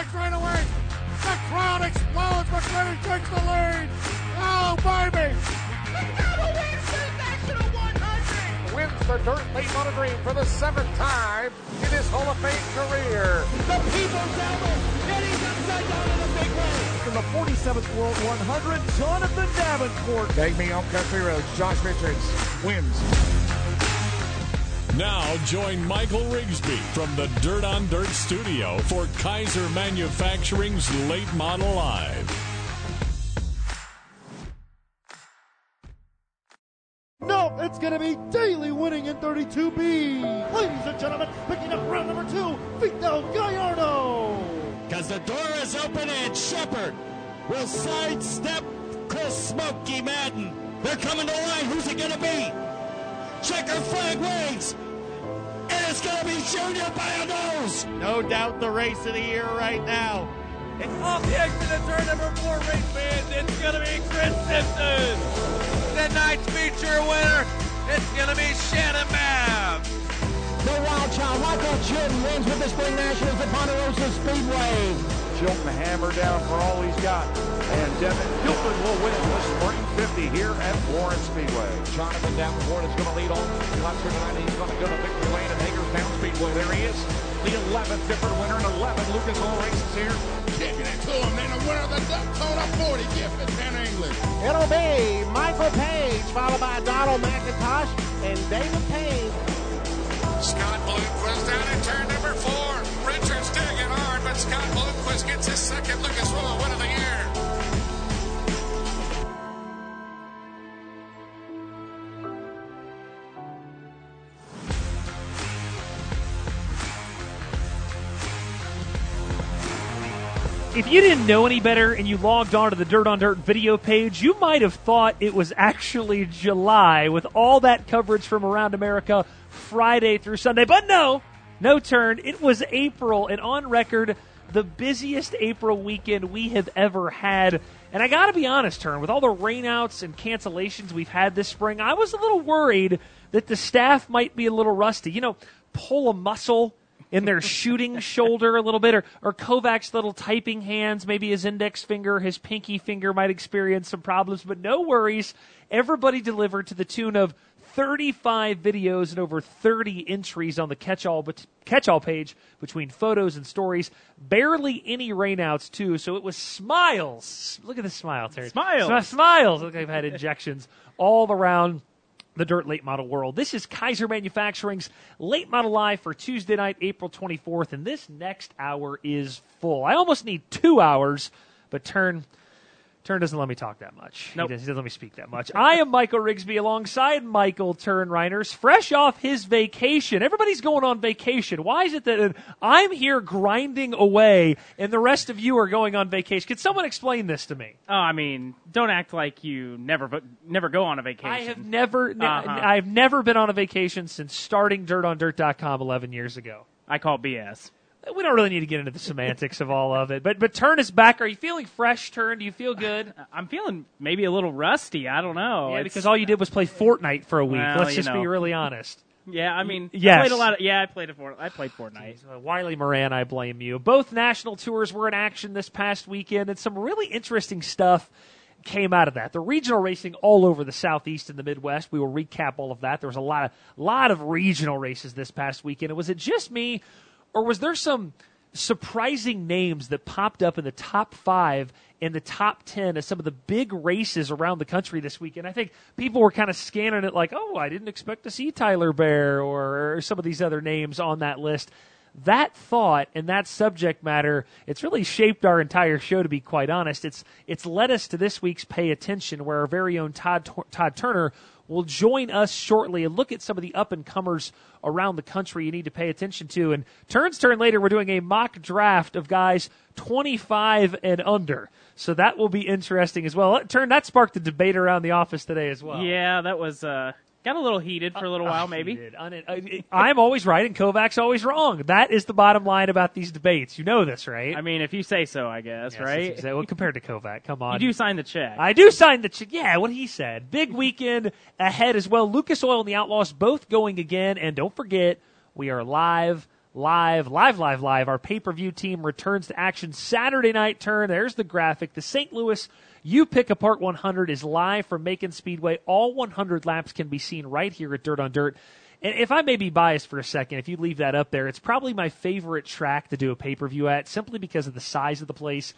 back straight away. The crowd explodes. McCready takes the lead. Oh, baby. The double wins the Dirt Late Model Dream for the seventh time in his Hall of Fame career. The people's album. And he's upside down in the big way. In the 47th World 100, Jonathan Davenport. Take me on country roads. Josh Richards wins. Now join Michael Rigsby from the Dirt on Dirt studio for Keyser Manufacturing's Late Model Live. No, it's going to be Daly winning in 32B. Ladies and gentlemen, picking up round number two, Vito Gallardo. Because the door is open and Shepard will sidestep Chris Smoky Madden. They're coming to line. Who's it going to be? Checker flag waves. And it's going to be Junior Bionos. No doubt the race of the year right now. It's off the exit of turn number four, race fans. It's going to be Chris Simpson. The night's feature winner, it's going to be Shannon Babb. The Wild Child, Michael Chilton wins with the Spring Nationals at Ponderosa Speedway. Chilton hammer down for all he's got. And Devin Hilton will win the Spring 50 here at Warren Speedway. Jonathan Davenport is going to lead on left tonight. He's going to go to victory lane at Hagerstown Speedway. There he is. The 11th different winner in 11 Lucas Oil races here. Kicking it to him. And the winner of the Ducktona 40 gift is Ben English. It'll be Michael Page, followed by Donald McIntosh and David Payne. Scott Bloomquist down in turn number four. Richards digging hard, but Scott Bloomquist gets his second Lucas Oil win of the year. If you didn't know any better and you logged on to the Dirt on Dirt video page, you might have thought it was actually July with all that coverage from around America Friday through Sunday. But no, no turn. It was April and on record, the busiest April weekend we have ever had. And I got to be honest, Turn, with all the rainouts and cancellations we've had this spring, I was a little worried that the staff might be a little rusty. You know, pull a muscle in their shooting shoulder a little bit, or, or Kovac's little typing hands, maybe his index finger, his pinky finger might experience some problems, but no worries. Everybody delivered to the tune of 35 videos and over 30 entries on the catch-all but catch-all page between photos and stories. Barely any rainouts too, so it was smiles. Look at the smile, Terry. Smiles. Smi- smiles. Look, I've had injections all around the dirt late model world. This is Keyser Manufacturing's late model live for Tuesday night, April 24th, and this next hour is full. I almost need two hours, but turn. Turn doesn't let me talk that much. Nope. He, doesn't, he doesn't let me speak that much. I am Michael Rigsby alongside Michael Turnreiners, fresh off his vacation. Everybody's going on vacation. Why is it that I'm here grinding away and the rest of you are going on vacation? Could someone explain this to me? Oh, I mean, don't act like you never never go on a vacation. I have never, ne- Uh-huh. I've never been on a vacation since starting DirtOnDirt.com 11 years ago. I call BS. We don't really need to get into the semantics of all of it, but but Turn is back. Are you feeling fresh, Turn? Do you feel good? I'm feeling maybe a little rusty. I don't know. yeah, It's- because all you did was play Fortnite for a week. Well, Let's just be really honest. yeah, I mean, Yes. I played a lot. Of, yeah, I played a Fort, I played Fortnite. Uh, Wiley Moran, I blame you. Both national tours were in action this past weekend, and some really interesting stuff came out of that. The regional racing all over the southeast and the Midwest. We will recap all of that. There was a lot of lot of regional races this past weekend. And was it just me, or was there some surprising names that popped up in the top five and the top 10 of some of the big races around the country this weekend. I think people were kind of scanning it like, oh, I didn't expect to see Tyler Bare or, or some of these other names on that list. That thought and that subject matter, it's really shaped our entire show, to be quite honest. It's, it's led us to this week's Pay Attention, where our very own Todd, Todd Turner will join us shortly and look at some of the up and comers around the country you need to pay attention to. And turns turn later, we're doing a mock draft of guys 25 and under. So that will be interesting as well. Turn that sparked a debate around the office today as well. Yeah, that was uh, got a little heated for a little while, maybe. Heated. Un- uh, I'm always right and Kovac's always wrong. That is the bottom line about these debates. You know this, right? I mean, if you say so, I guess, Yes, right? exactly- well, compared to Kovac, come on. You do sign the check. I do sign the check. Yeah, what he said. Big weekend ahead as well. Lucas Oil and the Outlaws both going again. And don't forget, we are live live, live, live, live. Our pay per view team returns to action Saturday night turn. There's the graphic. The St. Louis You Pick Apart 100 is live from Macon Speedway. All 100 laps can be seen right here at Dirt on Dirt. And if I may be biased for a second, if you leave that up there, it's probably my favorite track to do a pay per view at simply because of the size of the place.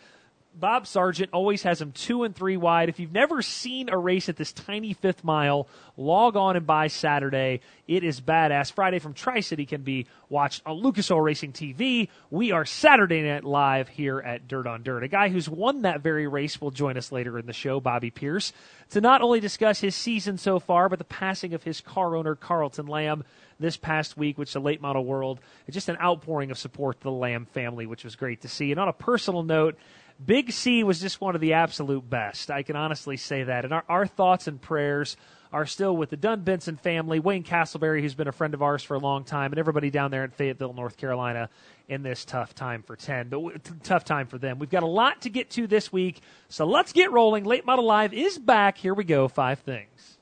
Bob Sargent always has them two and three wide. If you've never seen a race at this tiny fifth mile, log on and buy Saturday. It is badass. Friday from Tri City can be watched on Lucas Oil Racing TV. We are Saturday Night Live here at Dirt on Dirt. A guy who's won that very race will join us later in the show, Bobby Pierce, to not only discuss his season so far, but the passing of his car owner, Carlton Lamb, this past week, which the late model world, just an outpouring of support to the Lamb family, which was great to see. And on a personal note, Big C was just one of the absolute best. I can honestly say that. And our, our thoughts and prayers are still with the Dunn Benson family, Wayne Castleberry, who's been a friend of ours for a long time, and everybody down there in Fayetteville, North Carolina, in this tough time for 10, but t- tough time for them. We've got a lot to get to this week, so let's get rolling. Late Model Live is back. Here we go. Five things.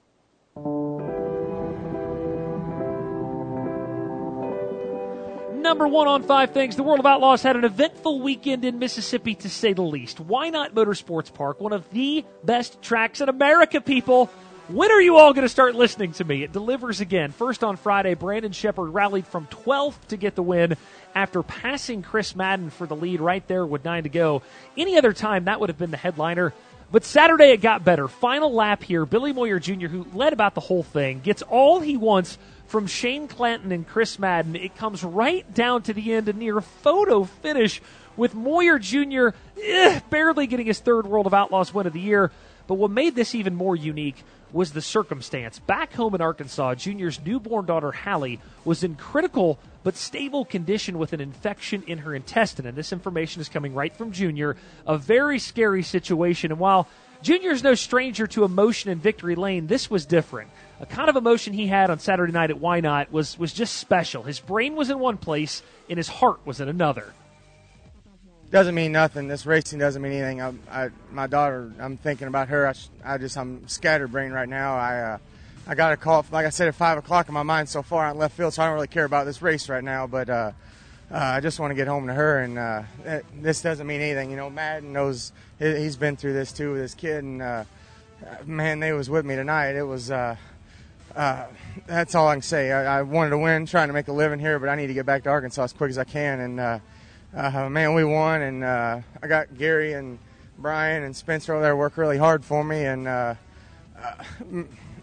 Number one on five things. The World of Outlaws had an eventful weekend in Mississippi, to say the least. Whynot Motorsports Park? One of the best tracks in America, people. When are you all going to start listening to me? It delivers again. First on Friday, Brandon Shepard rallied from 12th to get the win after passing Chris Madden for the lead right there with nine to go. Any other time, that would have been the headliner. But Saturday, it got better. Final lap here. Billy Moyer Jr., who led about the whole thing, gets all he wants from Shane Clanton and Chris Madden. It comes right down to the end, a near photo finish with Moyer Jr. Eh, barely getting his third World of Outlaws win of the year. But what made this even more unique was the circumstance. Back home in Arkansas, Junior's newborn daughter Hallie was in critical but stable condition with an infection in her intestine. And this information is coming right from Junior. A very scary situation. And while Junior's no stranger to emotion in victory lane, this was different. A kind of emotion he had on Saturday night at Whynot was, was just special. His brain was in one place and his heart was in another. Doesn't mean nothing. This racing doesn't mean anything. I, I my daughter, I'm thinking about her. I, I just, I'm scatterbrained right now. I, uh, I got a call, like I said, at 5 o'clock in my mind so far on left field, so I don't really care about this race right now. But uh, uh, I just want to get home to her, and uh, it, this doesn't mean anything. You know, Madden knows he's been through this too with his kid, and uh, man, they was with me tonight. It was. Uh, uh, that's all I can say. I, I, wanted to win, trying to make a living here, but I need to get back to Arkansas as quick as I can. And uh, uh, man, we won, and I got Gary and Brian and Spencer over there work really hard for me, and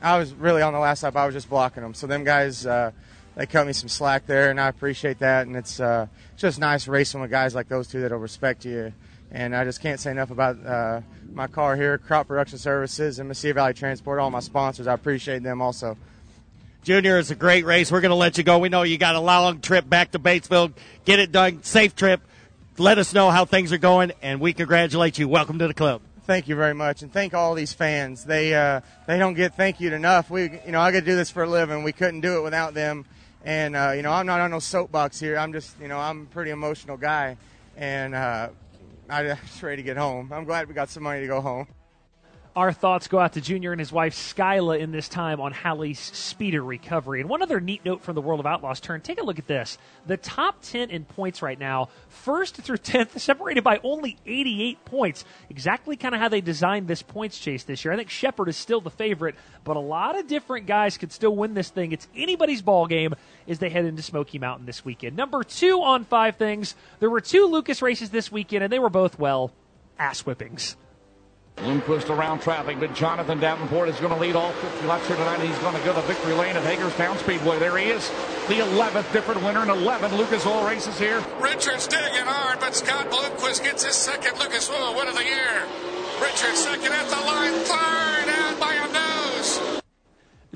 I was really on the last lap. I was just blocking them. So them guys, uh, they cut me some slack there, and I appreciate that. And it's uh, just nice racing with guys like those two that'll respect you. And I just can't say enough about uh, my car here, Crop Production Services, and Mesilla Valley Transport, all my sponsors. I appreciate them also. Junior, it's a great race. We're going to let you go. We know you got a long trip back to Batesville. Get it done. Safe trip. Let us know how things are going, and we congratulate you. Welcome to the club thank you very much, and thank all these fans. They uh, they don't get thank you enough. We you know I got to do this for a living. We couldn't do it without them. And uh, you know I'm not on no soapbox here. I'm just you know I'm a pretty emotional guy, and uh, I'm just ready to get home. I'm glad we got some money to go home. Our thoughts go out to Junior and his wife Skyla in this time on Hallie's speeder recovery. And one other neat note from the World of Outlaws turn take a look at this. The top 10 in points right now, first through 10th, separated by only 88 points. Exactly kind of how they designed this points chase this year. I think Shepard is still the favorite, but a lot of different guys could still win this thing. It's anybody's ball game as they head into Smoky Mountain this weekend. Number two on five things. There were two Lucas races this weekend, and they were both, well, ass whippings. Bloomquist around traffic, but Jonathan Davenport is going to lead all 50 laps here tonight. He's going to go to victory lane at Hagerstown Speedway. There he is, the 11th different winner in 11 Lucas Oil races here. Richards digging hard, but Scott Bloomquist gets his second Lucas Oil win of the year. Richards second at the line, third out by a nose.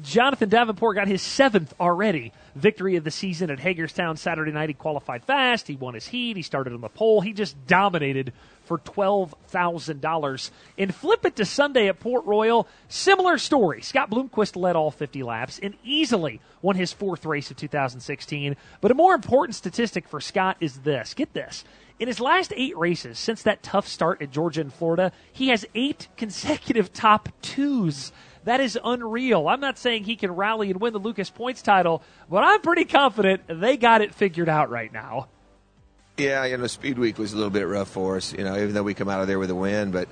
Jonathan Davenport got his seventh already victory of the season at Hagerstown Saturday night. He qualified fast. He won his heat. He started on the pole. He just dominated for $12,000. And flip it to Sunday at Port Royal. Similar story. Scott Bloomquist led all 50 laps and easily won his fourth race of 2016. But a more important statistic for Scott is this. Get this. In his last eight races since that tough start at Georgia and Florida, he has eight consecutive top twos. That is unreal. I'm not saying he can rally and win the Lucas Points title, but I'm pretty confident they got it figured out right now. Yeah, you know, Speed Week was a little bit rough for us. You know, even though we come out of there with a win, but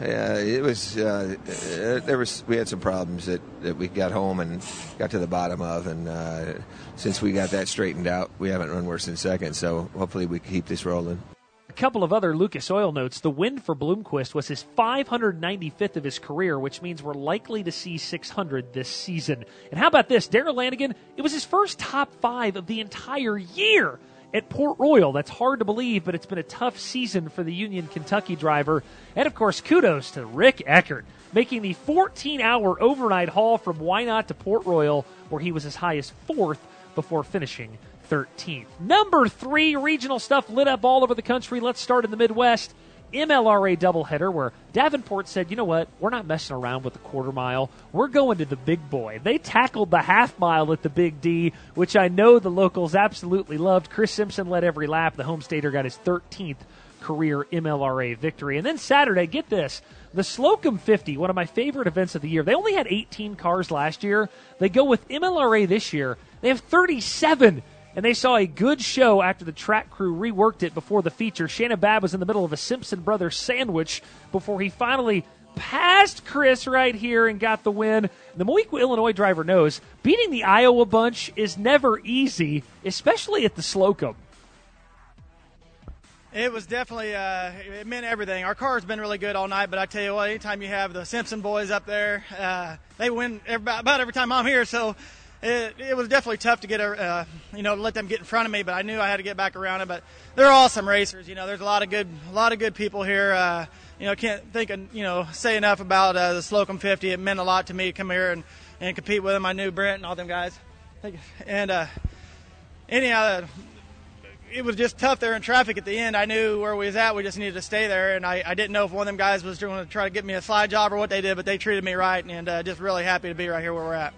yeah, it was. Uh, there was. We had some problems that, that we got home and got to the bottom of, and uh, since we got that straightened out, we haven't run worse than second. So hopefully we keep this rolling. A couple of other Lucas Oil notes. The win for Bloomquist was his 595th of his career, which means we're likely to see 600 this season. And how about this? Darrell Lanigan, it was his first top five of the entire year at Port Royal. That's hard to believe, but it's been a tough season for the Union Kentucky driver. And of course, kudos to Rick Eckert, making the 14 hour overnight haul from Whynot to Port Royal, where he was as high as fourth before finishing 13th. Number three, regional stuff lit up all over the country. Let's start in the Midwest. MLRA doubleheader where Davenport said, you know what, we're not messing around with the quarter mile. We're going to the big boy. They tackled the half mile at the Big D, which I know the locals absolutely loved. Chris Simpson led every lap. The homestater got his 13th career MLRA victory. And then Saturday, get this. The Slocum 50, one of my favorite events of the year. They only had 18 cars last year. They go with MLRA this year. They have 37 and they saw a good show after the track crew reworked it before the feature. Shannon Babb was in the middle of a Simpson Brothers sandwich before he finally passed Chris right here and got the win. The Moweaqua, Illinois driver knows beating the Iowa bunch is never easy, especially at the Slocum. It was definitely, uh, it meant everything. Our car's been really good all night, but I tell you what, anytime you have the Simpson boys up there, uh, they win every, about every time I'm here. So it, it was definitely tough to get a, uh, you know, let them get in front of me, but I knew I had to get back around it. But they're awesome racers. You know, there's a lot of good, a lot of good people here. Uh, you know, can't think of, you know, say enough about uh, the Slocum 50. It meant a lot to me to come here and, and compete with them. I knew Brent and all them guys. And uh, anyhow, it was just tough there in traffic at the end. I knew where we was at. We just needed to stay there, and I, I didn't know if one of them guys was going to try to get me a slide job or what they did, but they treated me right, and uh, just really happy to be right here where we're at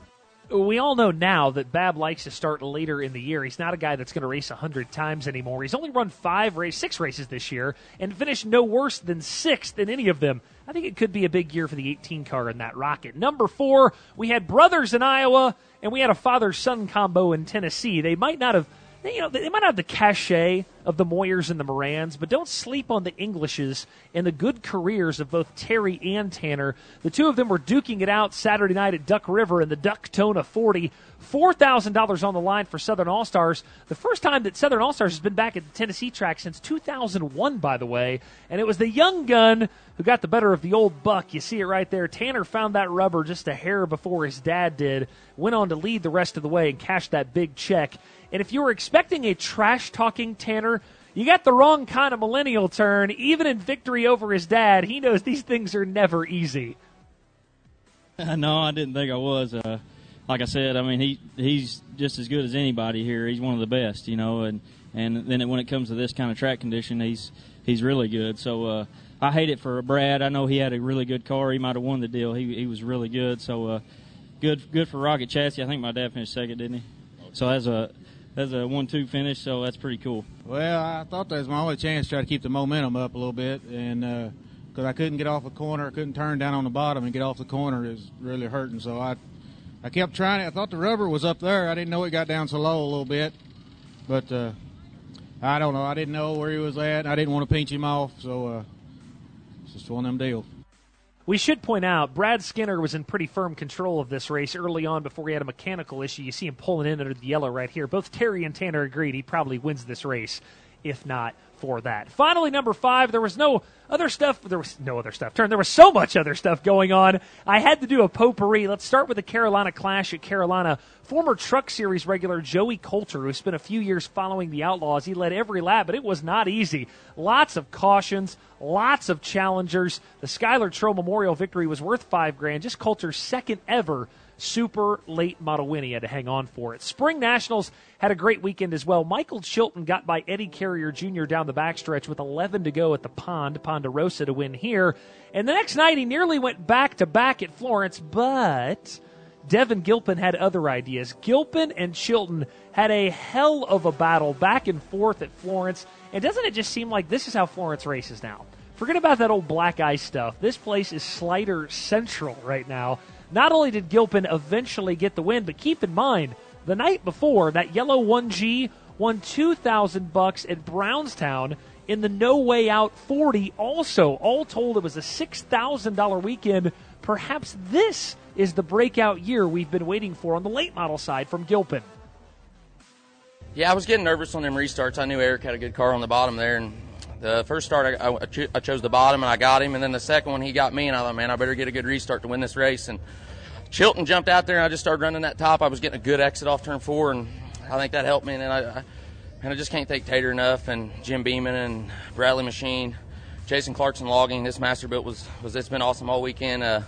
we all know now that Babb likes to start later in the year. He's not a guy that's going to race 100 times anymore. He's only run five race, six races this year and finished no worse than sixth in any of them. I think it could be a big year for the 18 car in that rocket. Number four, we had brothers in Iowa and we had a father son combo in Tennessee. They might not have you know, they might have the cachet of the Moyers and the Morans, but don't sleep on the Englishes and the good careers of both Terry and Tanner. The two of them were duking it out Saturday night at Duck River in the Ducktona 40. $4,000 on the line for Southern All Stars. The first time that Southern All Stars has been back at the Tennessee track since 2001, by the way. And it was the young gun who got the better of the old buck. You see it right there. Tanner found that rubber just a hair before his dad did, went on to lead the rest of the way and cashed that big check. And if you were expecting a trash talking Tanner, you got the wrong kind of millennial turn. Even in victory over his dad, he knows these things are never easy. no, I didn't think I was. Uh, like I said, I mean he he's just as good as anybody here. He's one of the best, you know, and and then when it comes to this kind of track condition, he's he's really good. So uh, I hate it for Brad. I know he had a really good car. He might have won the deal. He he was really good. So uh, good good for Rocket Chassis. I think my dad finished second, didn't he? So as a that's a one-two finish, so that's pretty cool. Well, I thought that was my only chance to try to keep the momentum up a little bit, and because uh, I couldn't get off the corner, I couldn't turn down on the bottom and get off the corner is really hurting. So I, I kept trying it. I thought the rubber was up there. I didn't know it got down so low a little bit, but uh, I don't know. I didn't know where he was at. I didn't want to pinch him off, so uh, it's just one of them deals. We should point out Brad Skinner was in pretty firm control of this race early on before he had a mechanical issue. You see him pulling in under the yellow right here. Both Terry and Tanner agreed he probably wins this race, if not for that. Finally, number five, there was no other stuff. There was no other stuff. Turn. There was so much other stuff going on. I had to do a potpourri. Let's start with the Carolina Clash at Carolina. Former Truck Series regular Joey Coulter, who spent a few years following the Outlaws, he led every lap, but it was not easy. Lots of cautions, lots of challengers. The Skylar Troll Memorial victory was worth five grand. Just Coulter's second ever super late model win. He had to hang on for it. Spring Nationals had a great weekend as well. Michael Chilton got by Eddie Carrier Jr. down the backstretch with 11 to go at the pond, Ponderosa to win here. And the next night he nearly went back to back at Florence, but Devin Gilpin had other ideas. Gilpin and Chilton had a hell of a battle back and forth at Florence. And doesn't it just seem like this is how Florence races now? Forget about that old black eye stuff. This place is slider central right now. Not only did Gilpin eventually get the win, but keep in mind, the night before, that yellow 1G won 2000 bucks at Brownstown in the No Way Out 40 also. All told, it was a $6,000 weekend. Perhaps this is the breakout year we've been waiting for on the late model side from Gilpin. Yeah, I was getting nervous on them restarts. I knew Eric had a good car on the bottom there, and the first start I, I, I chose the bottom and I got him, and then the second one he got me, and I thought, man, I better get a good restart to win this race. And Chilton jumped out there, and I just started running that top. I was getting a good exit off turn four, and I think that helped me. And I, I and I just can't thank Tater enough, and Jim Beeman and Bradley Machine, Jason Clarkson logging. This Masterbuilt was was it's been awesome all weekend. Uh,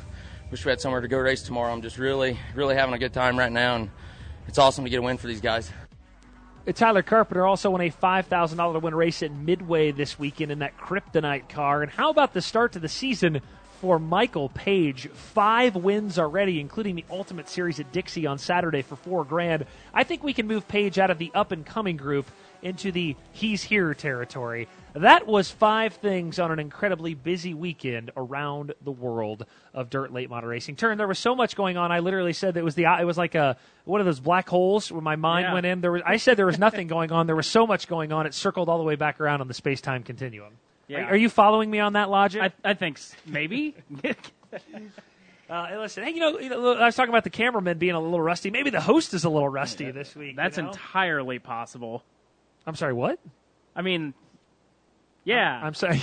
wish we had somewhere to go race tomorrow. I'm just really really having a good time right now, and it's awesome to get a win for these guys. Tyler Carpenter also won a $5,000 win race at Midway this weekend in that Kryptonite car. And how about the start to the season for Michael Page? Five wins already, including the Ultimate Series at Dixie on Saturday for four grand. I think we can move Page out of the up and coming group into the he's here territory. That was five things on an incredibly busy weekend around the world of dirt late model racing. Turn, there was so much going on. I literally said that it was the it was like a one of those black holes where my mind Yeah. went in. There was I said there was nothing going on. There was so much going on. It circled all the way back around on the space time continuum. Yeah. Are, are you following me on that logic? I, I think s- maybe. Uh, hey, listen, hey, you know, you know, I was talking about the cameraman being a little rusty. Maybe the host is a little rusty this week. That's you know? entirely possible. I'm sorry, what? I mean, yeah. I'm sorry.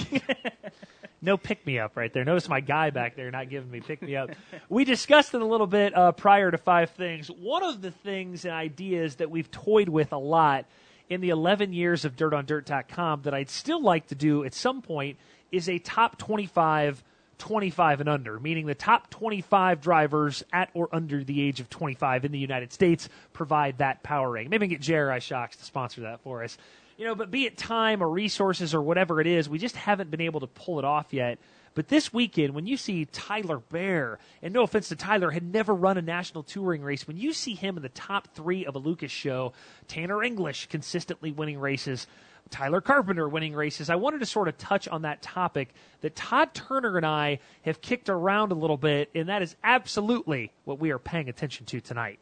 no pick me up right there. Notice my guy back there not giving me pick me up. we discussed it a little bit uh, prior to five things. One of the things and ideas that we've toyed with a lot in the 11 years of dirtondirt.com that I'd still like to do at some point is a top 25 25 and under, meaning the top 25 drivers at or under the age of 25 in the United States provide that power rating. Maybe get JRI Shocks to sponsor that for us. You know, but be it time or resources or whatever it is, we just haven't been able to pull it off yet. But this weekend, when you see Tyler Bare, and no offense to Tyler, had never run a national touring race, when you see him in the top three of a Lucas show, Tanner English consistently winning races, Tyler Carpenter winning races, I wanted to sort of touch on that topic that Todd Turner and I have kicked around a little bit, and that is absolutely what we are paying attention to tonight.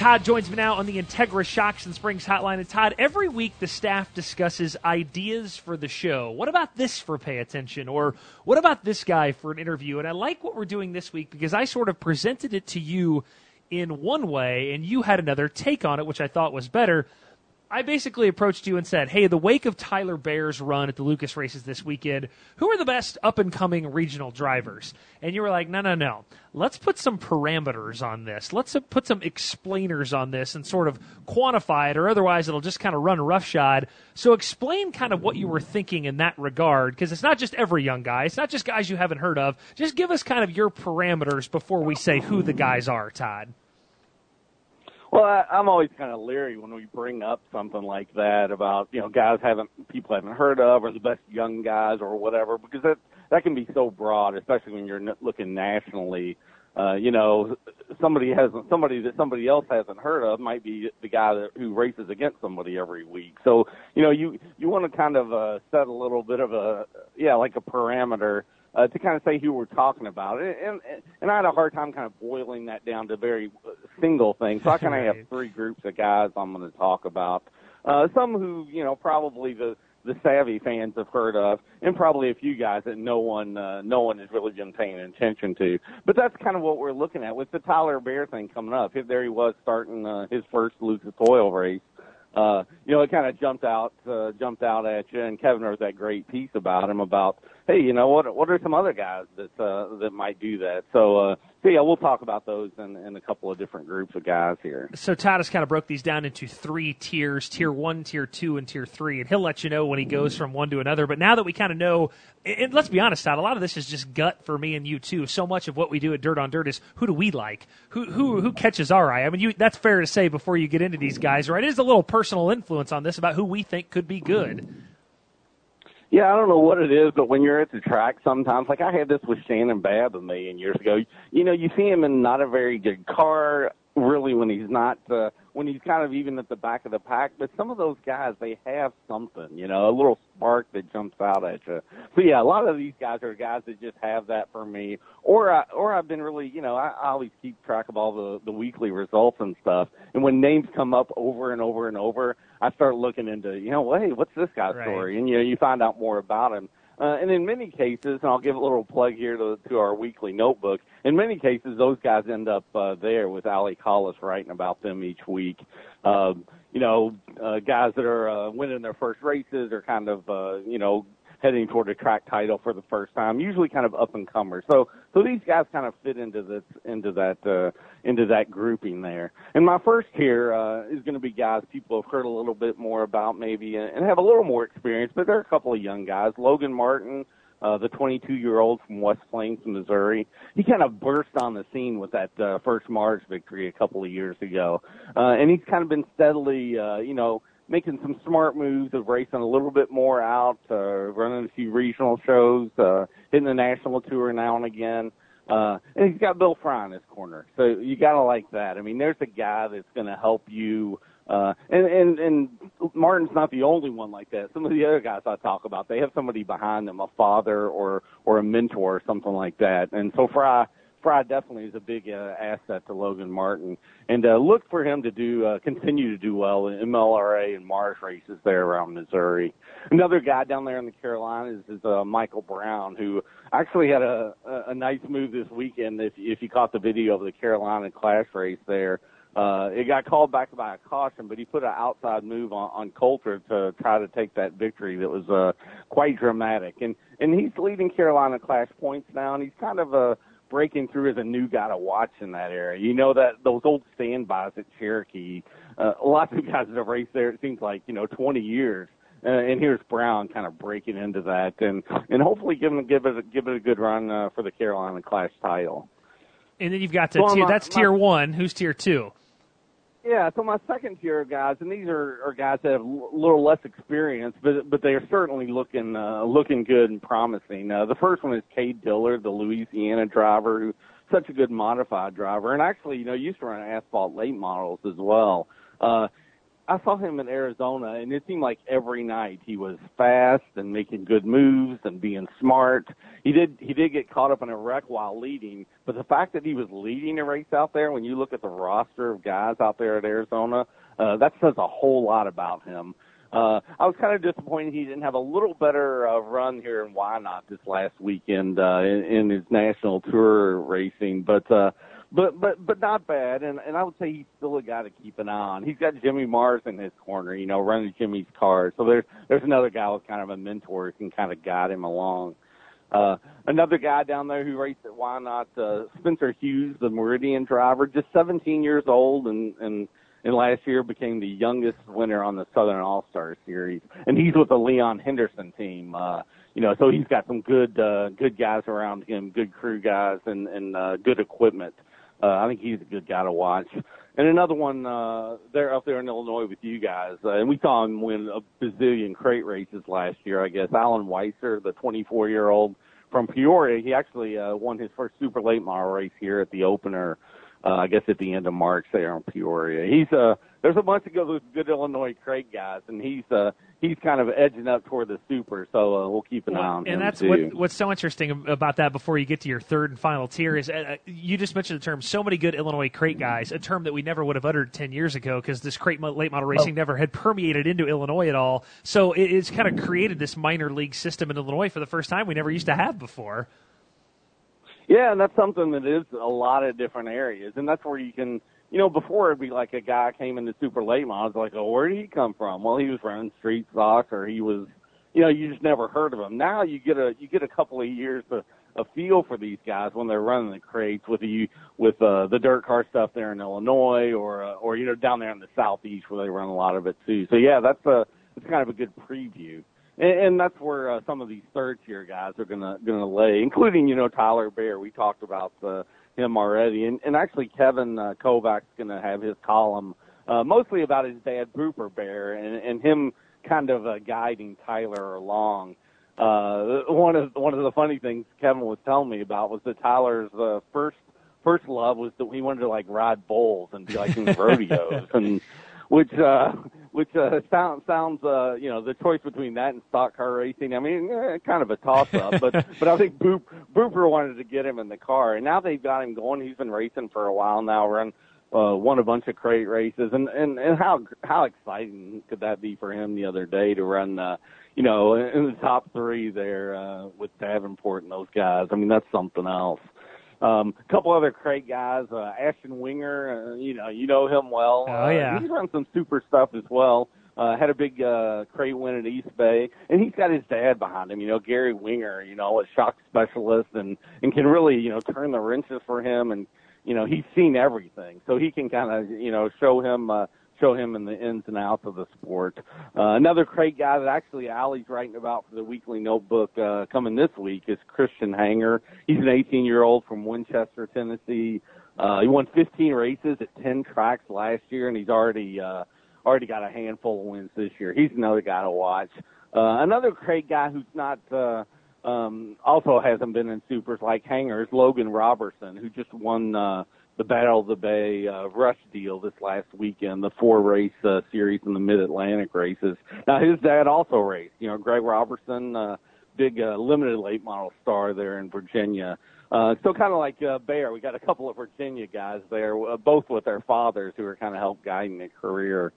Todd joins me now on the Integra Shocks and Springs hotline. And Todd, every week the staff discusses ideas for the show. What about this for pay attention? Or what about this guy for an interview? And I like what we're doing this week because I sort of presented it to you in one way and you had another take on it, which I thought was better. I basically approached you and said, "Hey, the wake of Tyler Bare's run at the Lucas races this weekend, who are the best up and coming regional drivers?" And you were like, "No, no, no. Let's put some parameters on this. Let's put some explainers on this and sort of quantify it, or otherwise it'll just kind of run roughshod." So explain kind of what you were thinking in that regard, because it's not just every young guy. It's not just guys you haven't heard of. Just give us kind of your parameters before we say who the guys are, Todd. Well, I, I'm always kind of leery when we bring up something like that about you know guys haven't people haven't heard of or the best young guys or whatever because that that can be so broad, especially when you're looking nationally. Uh, you know, somebody hasn't somebody that somebody else hasn't heard of might be the guy that who races against somebody every week. So you know, you you want to kind of uh, set a little bit of a yeah like a parameter uh, to kind of say who we're talking about. And, and and I had a hard time kind of boiling that down to very uh, single things. So I kind of have three groups of guys I'm going to talk about. Uh, some who you know probably the the savvy fans have heard of, and probably a few guys that no one uh, no one has really been paying attention to. But that's kind of what we're looking at with the Tyler Bare thing coming up. There he was starting uh, his first Lucas Oil race uh, you know, it kind of jumped out, uh, jumped out at you. And Kevin wrote that great piece about him about, hey, you know, what what are some other guys that uh, that might do that? So, uh, so yeah, we'll talk about those in, in a couple of different groups of guys here. So has kind of broke these down into three tiers: tier one, tier two, and tier three. And he'll let you know when he goes from one to another. But now that we kind of know, and let's be honest, Todd, a lot of this is just gut for me and you too. So much of what we do at Dirt on Dirt is who do we like? Who who who catches our eye? I mean, you, that's fair to say before you get into these guys, right? It is a little personal influence on this about who we think could be good. Yeah, I don't know what it is, but when you're at the track, sometimes, like I had this with Shannon Babb a million years ago. You know, you see him in not a very good car. really when he's not uh, when he's kind of even at the back of the pack. But some of those guys they have something, you know, a little spark that jumps out at you. So yeah, a lot of these guys are guys that just have that for me. Or I, or I've been really, you know, I, I always keep track of all the the weekly results and stuff. And when names come up over and over and over, I start looking into, you know, hey, what's this guy's Right. story? And you know, you find out more about him. Uh, and in many cases, and I'll give a little plug here to, to our weekly notebook. In many cases, those guys end up uh, there with Ali Collis writing about them each week. Um, you know, uh, guys that are uh, winning their first races or kind of, uh, you know, heading toward a track title for the first time. Usually, kind of up and comers. So, so these guys kind of fit into this, into that, uh, into that grouping there. And my first here uh, is going to be guys people have heard a little bit more about maybe and and have a little more experience, but they're a couple of young guys. Logan Martin, uh, the 22 year old from West Plains, Missouri. He kind of burst on the scene with that uh, first Mars victory a couple of years ago, uh, and he's kind of been steadily, uh, you know, making some smart moves of racing a little bit more out, uh, running a few regional shows, uh, hitting the national tour now and again. Uh, and he's got Bill Frye in his corner. So you gotta like that. I mean, there's a guy that's gonna help you, uh, and, and, and Martin's not the only one like that. Some of the other guys I talk about, they have somebody behind them, a father or, or a mentor or something like that. And so Frye, Frye definitely is a big uh, asset to Logan Martin, and uh, look for him to do uh, continue to do well in MLRA and Mars races there around Missouri. Another guy down there in the Carolinas is uh, Michael Brown, who actually had a, a, a nice move this weekend. If if you caught the video of the Carolina Clash race there, uh, it got called back by a caution, but he put an outside move on, on Coulter to try to take that victory that was uh, quite dramatic. And and he's leading Carolina Clash points now, and he's kind of uh, breaking through as a new guy to watch in that area. You know that those old standbys at Cherokee, uh, lots of guys that have raced there. It seems like you know 20 years. Uh, and here's Brown kind of breaking into that, and and hopefully give him give it a, give it a good run uh, for the Carolina Clash title. And then you've got the Well, tier, my- that's my- tier one. Who's tier two? Yeah, so my second tier guys, and these are, are guys that have a little less experience, but but they are certainly looking uh, looking good and promising. Uh, the first one is Cade Dillard, the Louisiana driver, who's such a good modified driver, and actually, you know, used to run asphalt late models as well. Uh, I saw him in Arizona, and it seemed like every night he was fast and making good moves and being smart. He did he did get caught up in a wreck while leading, but the fact that he was leading a race out there, when you look at the roster of guys out there at Arizona, uh, that says a whole lot about him. Uh, I was kind of disappointed he didn't have a little better uh, run here in Whynot this last weekend uh, in, in his national tour racing, but. uh but but but not bad, and and I would say he's still a guy to keep an eye on. He's got Jimmy Mars in his corner, you know, running Jimmy's car. So there's there's another guy with kind of a mentor who can kind of guide him along. Uh, another guy down there who raced at Whynot, uh, Spencer Hughes, the Meridian driver, just 17 years old, and and and last year became the youngest winner on the Southern All Star Series, and he's with the Leon Henderson team. Uh, you know, so he's got some good uh, good guys around him, good crew guys, and and uh, good equipment. Uh, I think he's a good guy to watch. And another one, uh, they're up there in Illinois with you guys, uh, and we saw him win a bazillion crate races last year, I guess. Alan Weiser, the 24 year old from Peoria, he actually, uh, won his first super late model race here at the opener, uh, I guess at the end of March there in Peoria. He's, uh, there's a bunch of good, good Illinois crate guys, and he's, uh, he's kind of edging up toward the super, so, uh, we'll keep an eye on him and that's too. what what's so interesting about that. Before you get to your third and final tier, is uh, you just mentioned the term "so many good Illinois crate guys," a term that we never would have uttered ten years ago because this crate late model racing never had permeated into Illinois at all. So it, it's kind of created this minor league system in Illinois for the first time we never used to have before. Yeah, and that's something that is a lot of different areas, and that's where you can, you know, before it'd be like a guy came into super late models, like, oh, where did he come from? Well, he was running street stock, or he was, you know, you just never heard of him. Now you get a you get a couple of years to a feel for these guys when they're running the crates with the with uh, the dirt car stuff there in Illinois, or uh, or you know down there in the southeast where they run a lot of it too. So yeah, that's a it's kind of a good preview and, and that's where uh, some of these third tier guys are gonna gonna lay, including you know Tyler Bare. We talked about uh, him already, and, and actually Kevin uh, Kovac's gonna have his column uh, mostly about his dad Grouper Bare and, and him kind of uh, guiding Tyler along. Uh, one of one of the funny things Kevin was telling me about was that Tyler's uh, first first love was that he wanted to like ride bulls and be like in rodeos and which uh which uh sounds sounds uh you know the choice between that and stock car racing. I mean eh, kind of a toss up but but i think Boop, booper wanted to get him in the car and now they've got him going. He's been racing for a while now run uh won a bunch of crate races and and and how how exciting could that be for him the other day to run uh you know in the top three there uh with davenport and those guys. I mean that's something else um, a couple other crate guys, uh, Ashton Winger, uh, you know, you know him well. Oh, yeah. Uh, he's run some super stuff as well. Uh, had a big uh, crate win at East Bay, and he's got his dad behind him. You know, Gary Winger, you know, a shock specialist, and and can really, you know, turn the wrenches for him, and you know, he's seen everything, so he can kind of, you know, show him. Uh, show him in the ins and outs of the sport. Uh, another crate guy that actually Allie's writing about for the weekly notebook uh, coming this week is Christian Hanger. He's an 18 year old from Winchester, Tennessee. Uh, he won 15 races at 10 tracks last year, and he's already uh, already got a handful of wins this year. He's another guy to watch. Uh, another crate guy who's not uh, um, also hasn't been in supers like Hangers, Logan Robertson, who just won. Uh, the Battle of the Bay uh, Rush deal this last weekend, the four race uh, series in the Mid Atlantic races. Now his dad also raced. You know, Greg Robertson, uh, big uh, limited late model star there in Virginia. Uh, so kind of like uh, Bare, we got a couple of Virginia guys there, uh, both with their fathers who are kind of help guiding their career.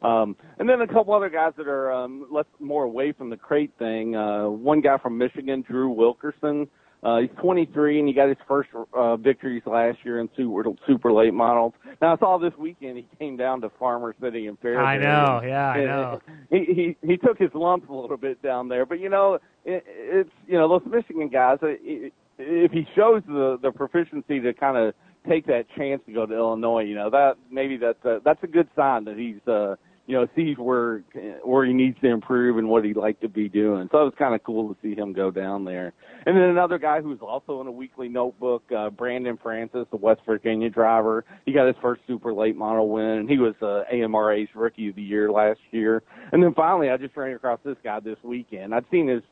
Um, and then a couple other guys that are um, less more away from the crate thing. Uh, one guy from Michigan, Drew Wilkerson. Uh, he's 23 and he got his first uh, victories last year in super, super late models. Now I saw this weekend he came down to Farmer City in Fairbury. I know, yeah, I know. He he he took his lumps a little bit down there, but you know it, it's you know those Michigan guys. uh, i- If he shows the the proficiency to kind of take that chance to go to Illinois, you know that maybe that's a, that's a good sign that he's uh you know sees where where he needs to improve and what he'd like to be doing. So it was kind of cool to see him go down there. And then another guy who's also in a weekly notebook, uh, Brandon Francis, the West Virginia driver. He got his first super late model win, and he was uh, AMRA's Rookie of the Year last year. And then finally, I just ran across this guy this weekend. I'd seen his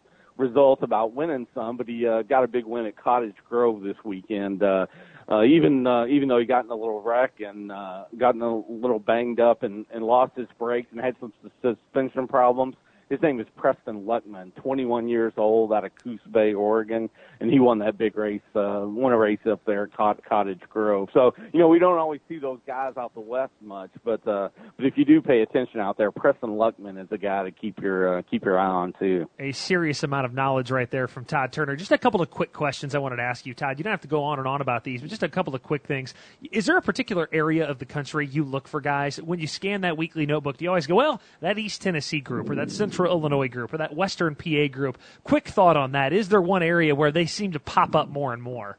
results about winning some, but he uh, got a big win at Cottage Grove this weekend. Uh, uh, even uh, even though he got in a little wreck and uh, gotten a little banged up and, and lost his brakes and had some suspension problems. His name is Preston Luckman, 21 years old, out of Coos Bay, Oregon, and he won that big race, uh, won a race up there Cot- Cottage Grove. So, you know, we don't always see those guys out the west much, but uh, but if you do pay attention out there, Preston Luckman is a guy to keep your uh, keep your eye on too. a serious amount of knowledge right there from Todd Turner. Just a couple of quick questions I wanted to ask you, Todd. You don't have to go on and on about these, but just a couple of quick things. Is there a particular area of the country you look for guys when you scan that weekly notebook? Do you always go, well, that East Tennessee group or that Central Illinois group or that Western PA group? Quick thought on that. Is there one area where they seem to pop up more and more?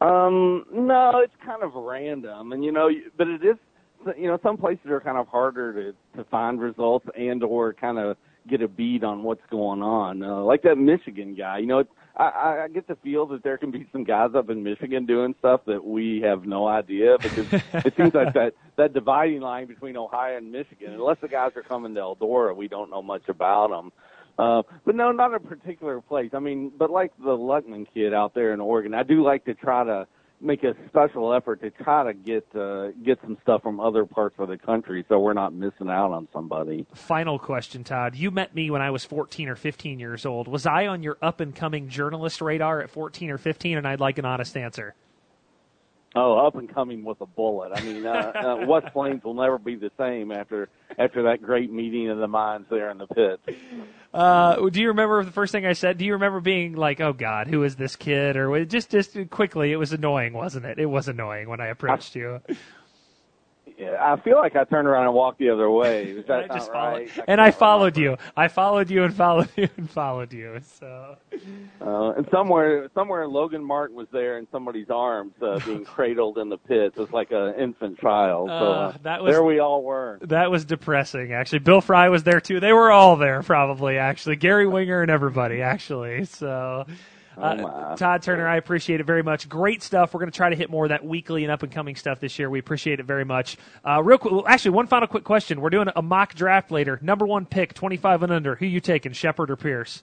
Um, no, it's kind of random, and you know, but it is, you know, some places are kind of harder to to find results and or kind of get a bead on what's going on. Uh, like that Michigan guy, you know, it, I, I get the feel that there can be some guys up in Michigan doing stuff that we have no idea because it seems like that that dividing line between Ohio and Michigan, unless the guys are coming to Eldora, we don't know much about them. Uh, but no, not a particular place. I mean, but like the Luckman kid out there in Oregon, I do like to try to make a special effort to try to get uh, get some stuff from other parts of the country, so we're not missing out on somebody. Final question, Todd. You met me when I was 14 or 15 years old. Was I on your up and coming journalist radar at 14 or 15? And I'd like an honest answer. Oh, up and coming with a bullet. I mean, uh, uh, West Plains will never be the same after after that great meeting of the minds there in the pit. Uh, do you remember the first thing I said? Do you remember being like, "Oh God, who is this kid?" Or just just quickly, it was annoying, wasn't it? It was annoying when I approached you. Yeah, I feel like I turned around and walked the other way. Is that I not just followed, right? and I followed you. I followed you and followed you and followed you. So Uh, and somewhere, somewhere, Logan Martin was there in somebody's arms, uh, being cradled in the pits. It was like an infant child. So Uh, uh, that was- there we all were. that was depressing. Actually, Bill Frye was there too. They were all there, probably. Actually, Gary Winger and everybody. Actually, so. Uh, Oh. Todd Turner, I appreciate it very much. Great stuff. We're going to try to hit more of that weekly and up and coming stuff this year. We appreciate it very much. Uh, real quick, well, actually, one final quick question. We're doing a mock draft later. Number one pick, 25 and under. Who you taking, Shepard or Pierce?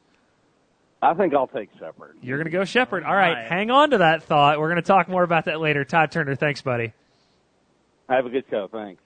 I think I'll take Shepard. You're going to go Shepard. All right, hang on to that thought. We're going to talk more about that later. Todd Turner, thanks, buddy. Have a good show. Thanks.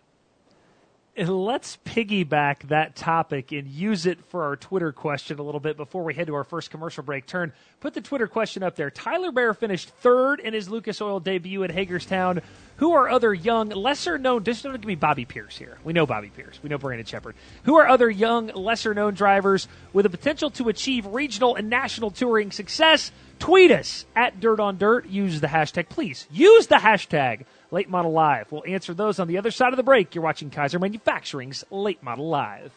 Let's piggyback that topic and use it for our Twitter question a little bit before we head to our first commercial break. Turn, put the Twitter question up there. Tyler Bare finished third in his Lucas Oil debut at Hagerstown. Who are other young, lesser known, just don't give me Bobby Pierce here. We know Bobby Pierce. We know Brandon Sheppard. Who are other young, lesser known drivers with the potential to achieve regional and national touring success? Tweet us at Dirt on Dirt. Use the hashtag, please. Use the hashtag Late Model Live. We'll answer those on the other side of the break. You're watching Keyser Manufacturing's Late Model Live.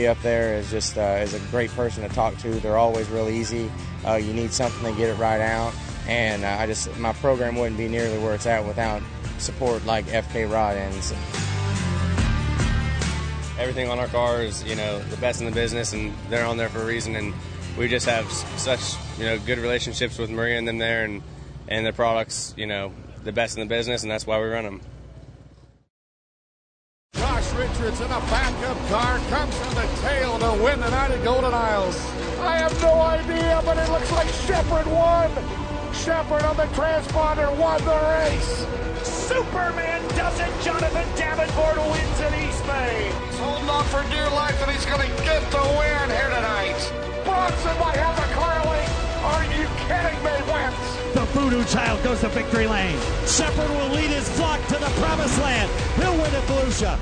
Up there is just uh, is a great person to talk to. They're always real easy. Uh, you need something to get it right out, and uh, I just my program wouldn't be nearly where it's at without support like FK Rod ends. Everything on our car is you know the best in the business, and they're on there for a reason. And we just have such you know good relationships with Maria and them there, and and their products you know the best in the business, and that's why we run them. Josh Richards in a backup car comes from the tail to win the night at Golden Isles. I have no idea, but it looks like Sheppard won. Sheppard on the transponder won the race. Superman does it. Jonathan Davenport wins at East Bay. He's holding on for dear life, and he's going to get the win here tonight. Bronson might have the car lead. Are you kidding me, Wentz? The voodoo child goes to victory lane. Sheppard will lead his flock to the promised land. He'll win at Volusia.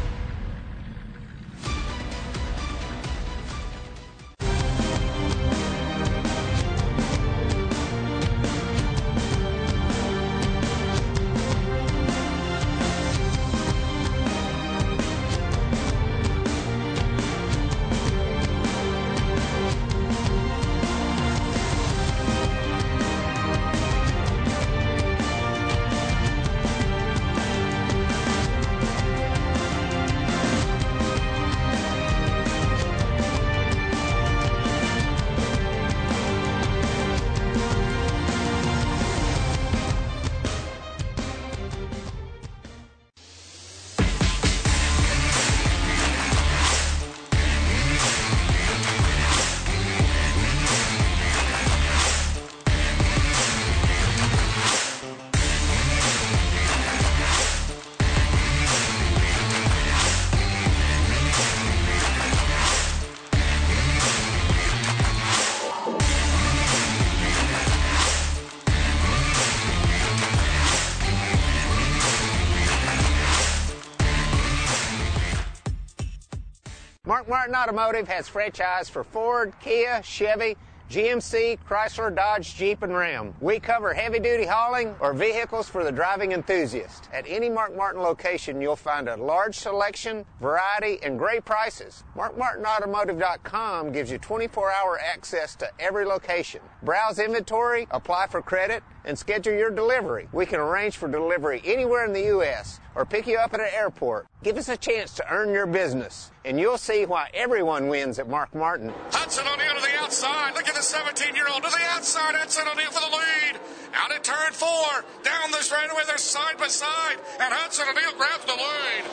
Mark Martin Automotive has franchise for Ford, Kia, Chevy, GMC, Chrysler, Dodge, Jeep, and Ram. We cover heavy duty hauling or vehicles for the driving enthusiast. At any Mark Martin location, you'll find a large selection, variety, and great prices. MarkMartinAutomotive.com gives you 24 hour access to every location. Browse inventory, apply for credit, and schedule your delivery. We can arrange for delivery anywhere in the U.S. or pick you up at an airport. Give us a chance to earn your business, and you'll see why everyone wins at Mark Martin. Hudson O'Neal to the outside. Look at the 17 year old to the outside. Hudson O'Neal for the lead. Out at turn four. Down the straightaway. They're side by side. And Hudson O'Neal grabs the lead.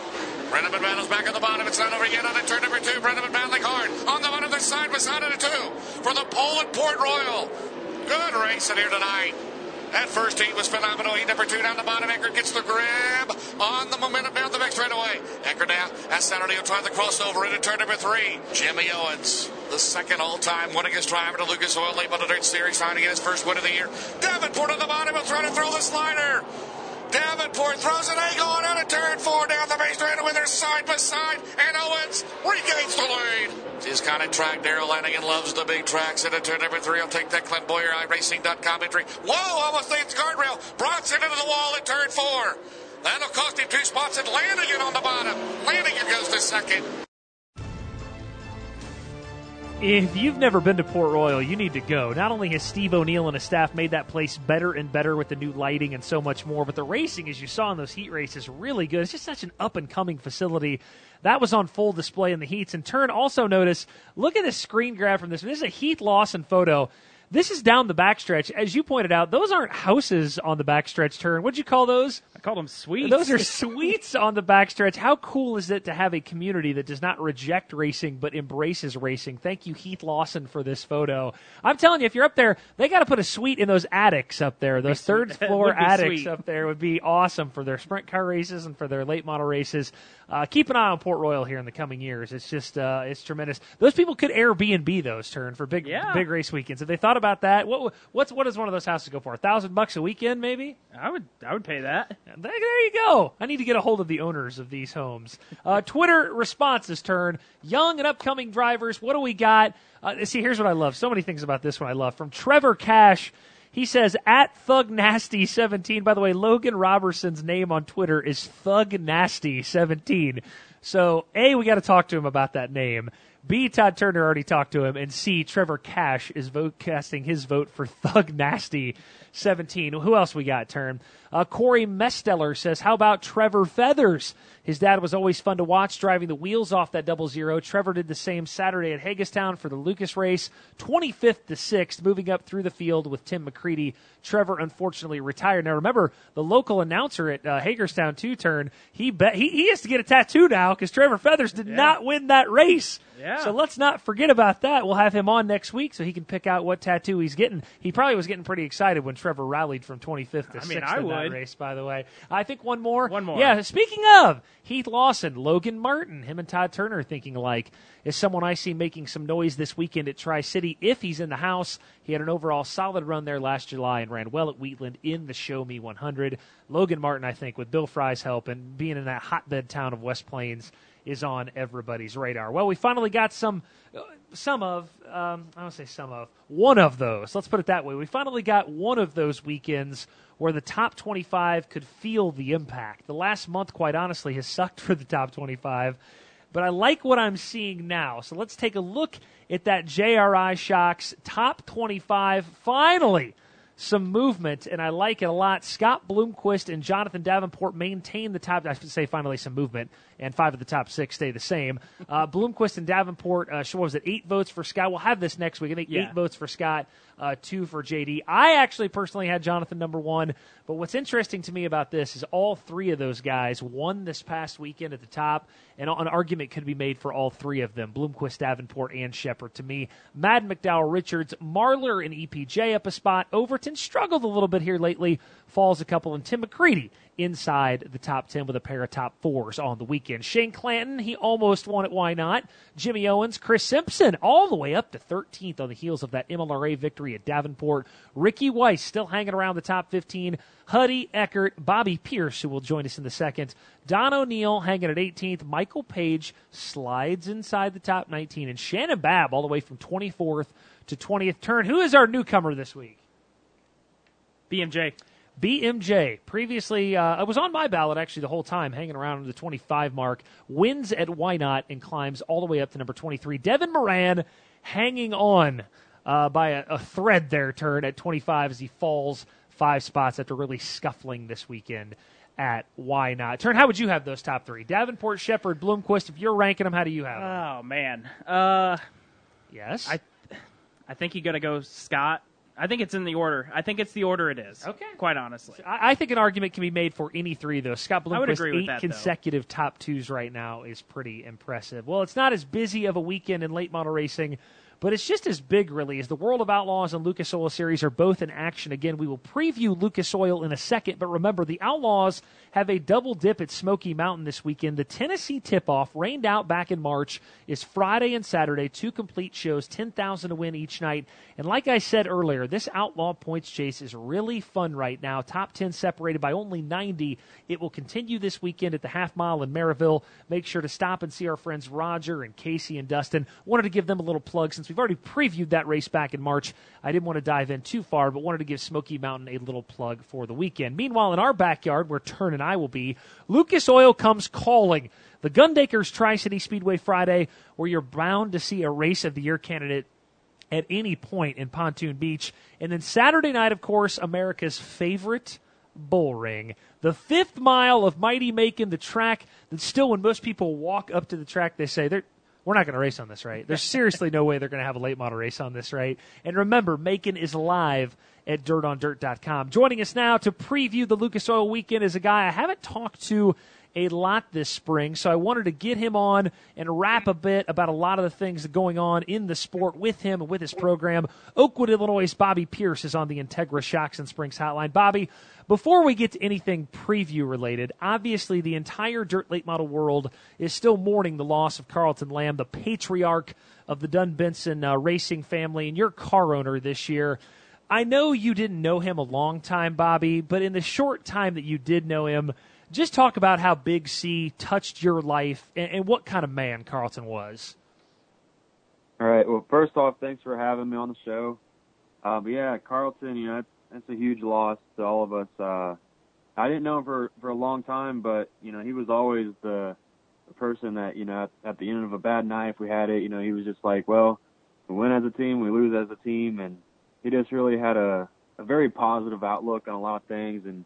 Brendan McManus back at the bottom. It's not over yet. On at turn number two. Brendan McManus hard. On the bottom. They're side by side at a two. For the pole at Port Royal. Good racing here tonight. That first heat was phenomenal. Heat number two down the bottom. Eckert gets the grab on the momentum down the back straightaway. Eckert down. That's Saturday. He'll try the crossover into turn number three. Jimmy Owens, the second all-time winningest driver to Lucas Oil Model Dirt Series, trying to get his first win of the year. Davenport on the bottom. He'll try to throw the slider. Davenport throws an angle on out of turn four down the base straightaway. They're side by side, and Owens regains the lead. His kind of track. Darrell Lanigan loves the big tracks. Into turn number three, I'll take that. Clint Bowyer, iRacing.com entry. Whoa, almost leads guardrail. Bronson into the wall at turn four. That'll cost him two spots, and Lanigan on the bottom. Lanigan goes to second. If you've never been to Port Royal, you need to go. Not only has Steve O'Neill and his staff made that place better and better with the new lighting and so much more, but the racing, as you saw in those heat races, really good. It's just such an up and coming facility. That was on full display in the heats. And turn also notice, look at this screen grab from this. This is a Heath Lawson photo. This is down the backstretch. As you pointed out, those aren't houses on the backstretch turn. What'd you call those? Called them sweets. Those are sweets on the backstretch. How cool is it to have a community that does not reject racing but embraces racing? Thank you, Heath Lawson, for this photo. I'm telling you, if you're up there, they got to put a suite in those attics up there. Those third floor attics sweet. up there would be awesome for their sprint car races and for their late model races. Uh, keep an eye on Port Royal here in the coming years. It's just uh, it's tremendous. Those people could Airbnb those turn for big Yeah. big race weekends. If they thought about that, what what's what does one of those houses go for? A thousand bucks a weekend, maybe. I would I would pay that. There, there you go. I need to get a hold of the owners of these homes. Uh, Twitter responses turn. Young and upcoming drivers. What do we got? Uh, see, here's what I love. So many things about this one I love. From Trevor Cash. He says at Thug Nasty 17. By the way, Logan Robertson's name on Twitter is Thug Nasty 17. So A, we got to talk to him about that name. B, Todd Turner already talked to him, and C, Trevor Cash is vote casting his vote for Thug Nasty 17. Who else we got, Turn? Uh, Corey Mesteller says, How about Trevor Feathers? His dad was always fun to watch, driving the wheels off that double zero. Trevor did the same Saturday at Hagerstown for the Lucas race, 25th to 6th, moving up through the field with Tim McCreadie. Trevor unfortunately retired. Now remember, the local announcer at uh, Hagerstown two turn, he bet he, he has to get a tattoo now because Trevor Feathers did not win that race. Yeah. So let's not forget about that. We'll have him on next week so he can pick out what tattoo he's getting. He probably was getting pretty excited when Trevor rallied from 25th to I 6th mean, I in that race, by the way. I think one more. One more. Yeah, speaking of Heath Lawson, Logan Martin, him and Todd Turner thinking alike, is someone I see making some noise this weekend at Tri City if he's in the house. He had an overall solid run there last July and ran well at Wheatland in the Show Me 100. Logan Martin, I think, with Bill Frye's help and being in that hotbed town of West Plains, is on everybody's radar. Well, we finally got some, some of, um, I don't say some of, one of those. Let's put it that way. We finally got one of those weekends where the top 25 could feel the impact. The last month, quite honestly, has sucked for the top 25, but I like what I'm seeing now. So let's take a look at that JRI Shocks top 25. Finally, some movement, and I like it a lot. Scott Bloomquist and Jonathan Davenport maintain the top. I should say finally some movement, and five of the top six stay the same. Uh, Bloomquist and Davenport, uh, what was it? Eight votes for Scott. We'll have this next week. I think Yeah. eight votes for Scott, uh, two for JD. I actually personally had Jonathan number one, but what's interesting to me about this is all three of those guys won this past weekend at the top, and an argument could be made for all three of them: Bloomquist, Davenport, and Sheppard. To me, Madden, McDowell, Richards, Marlar, and EPJ up a spot. Overton struggled a little bit here lately, falls a couple, and Tim McCreadie inside the top 10 with a pair of top fours on the weekend. Shane Clanton, he almost won it. Why not? Jimmy Owens, Chris Simpson, all the way up to 13th on the heels of that MLRA victory at Davenport. Ricky Weiss still hanging around the top 15. Huddy Eckert, Bobby Pierce, who will join us in the second. Don O'Neal hanging at 18th. Michael Page slides inside the top 19. And Shannon Babb all the way from 24th to 20th turn. Who is our newcomer this week? BMJ. BMJ, previously, uh, it was on my ballot actually the whole time, hanging around the 25 mark, wins at Whynot and climbs all the way up to number 23. Devin Moran hanging on uh, by a, a thread there, turn at 25 as he falls five spots after really scuffling this weekend at Whynot. Turn, how would you have those top three? Davenport, Sheppard, Bloomquist, if you're ranking them, how do you have them? Oh man. Uh, yes. I I think you got to go Scott. I think it's in the order. I think it's the order it is. Okay. Quite honestly. I, I think an argument can be made for any three, though. Scott I would Bloomquist, agree with eight that, though. consecutive top twos right now is pretty impressive. Well, it's not as busy of a weekend in late model racing, but it's just as big, really, as the World of Outlaws and Lucas Oil Series are both in action. Again, we will preview Lucas Oil in a second, but remember, the Outlaws have a double dip at Smoky Mountain this weekend. The Tennessee tip-off, rained out back in March, is Friday and Saturday, two complete shows, 10000 to win each night. And like I said earlier, this Outlaw points chase is really fun right now. Top 10 separated by only 90. It will continue this weekend at the half mile in Maryville. Make sure to stop and see our friends Roger and Casey and Dustin. Wanted to give them a little plug since we've already previewed that race back in March, I didn't want to dive in too far, but wanted to give Smoky Mountain a little plug for the weekend. Meanwhile, in our backyard, where Turn and I will be, Lucas Oil comes calling. The Gundakers Tri City Speedway Friday, where you're bound to see a race of the year candidate at any point in Pontoon Beach. And then Saturday night, of course, America's favorite bull ring. The fifth mile of Mighty Macon, the track that still, when most people walk up to the track, they say, they're, we're not going to race on this, right? There's seriously no way they're going to have a late model race on this, right? And remember, Macon is live at dirtondirt.com. Joining us now to preview the Lucas Oil weekend is a guy I haven't talked to a lot this spring, so I wanted to get him on and rap a bit about a lot of the things going on in the sport with him and with his program. Oakwood, Illinois' Bobby Pierce is on the Integra Shocks and Springs hotline. Bobby, before we get to anything preview related, obviously the entire dirt late model world is still mourning the loss of Carlton Lamb, the patriarch of the Dunn Benson uh, racing family, and your car owner this year. I know you didn't know him a long time, Bobby, but in the short time that you did know him, just talk about how Big C touched your life and, and what kind of man Carlton was. All right. Well, first off, thanks for having me on the show. Uh, but yeah, Carlton, you know, that's, that's a huge loss to all of us. Uh, I didn't know him for for a long time, but you know, he was always the, the person that you know at, at the end of a bad night, if we had it, you know, he was just like, well, we win as a team, we lose as a team, and he just really had a a very positive outlook on a lot of things, and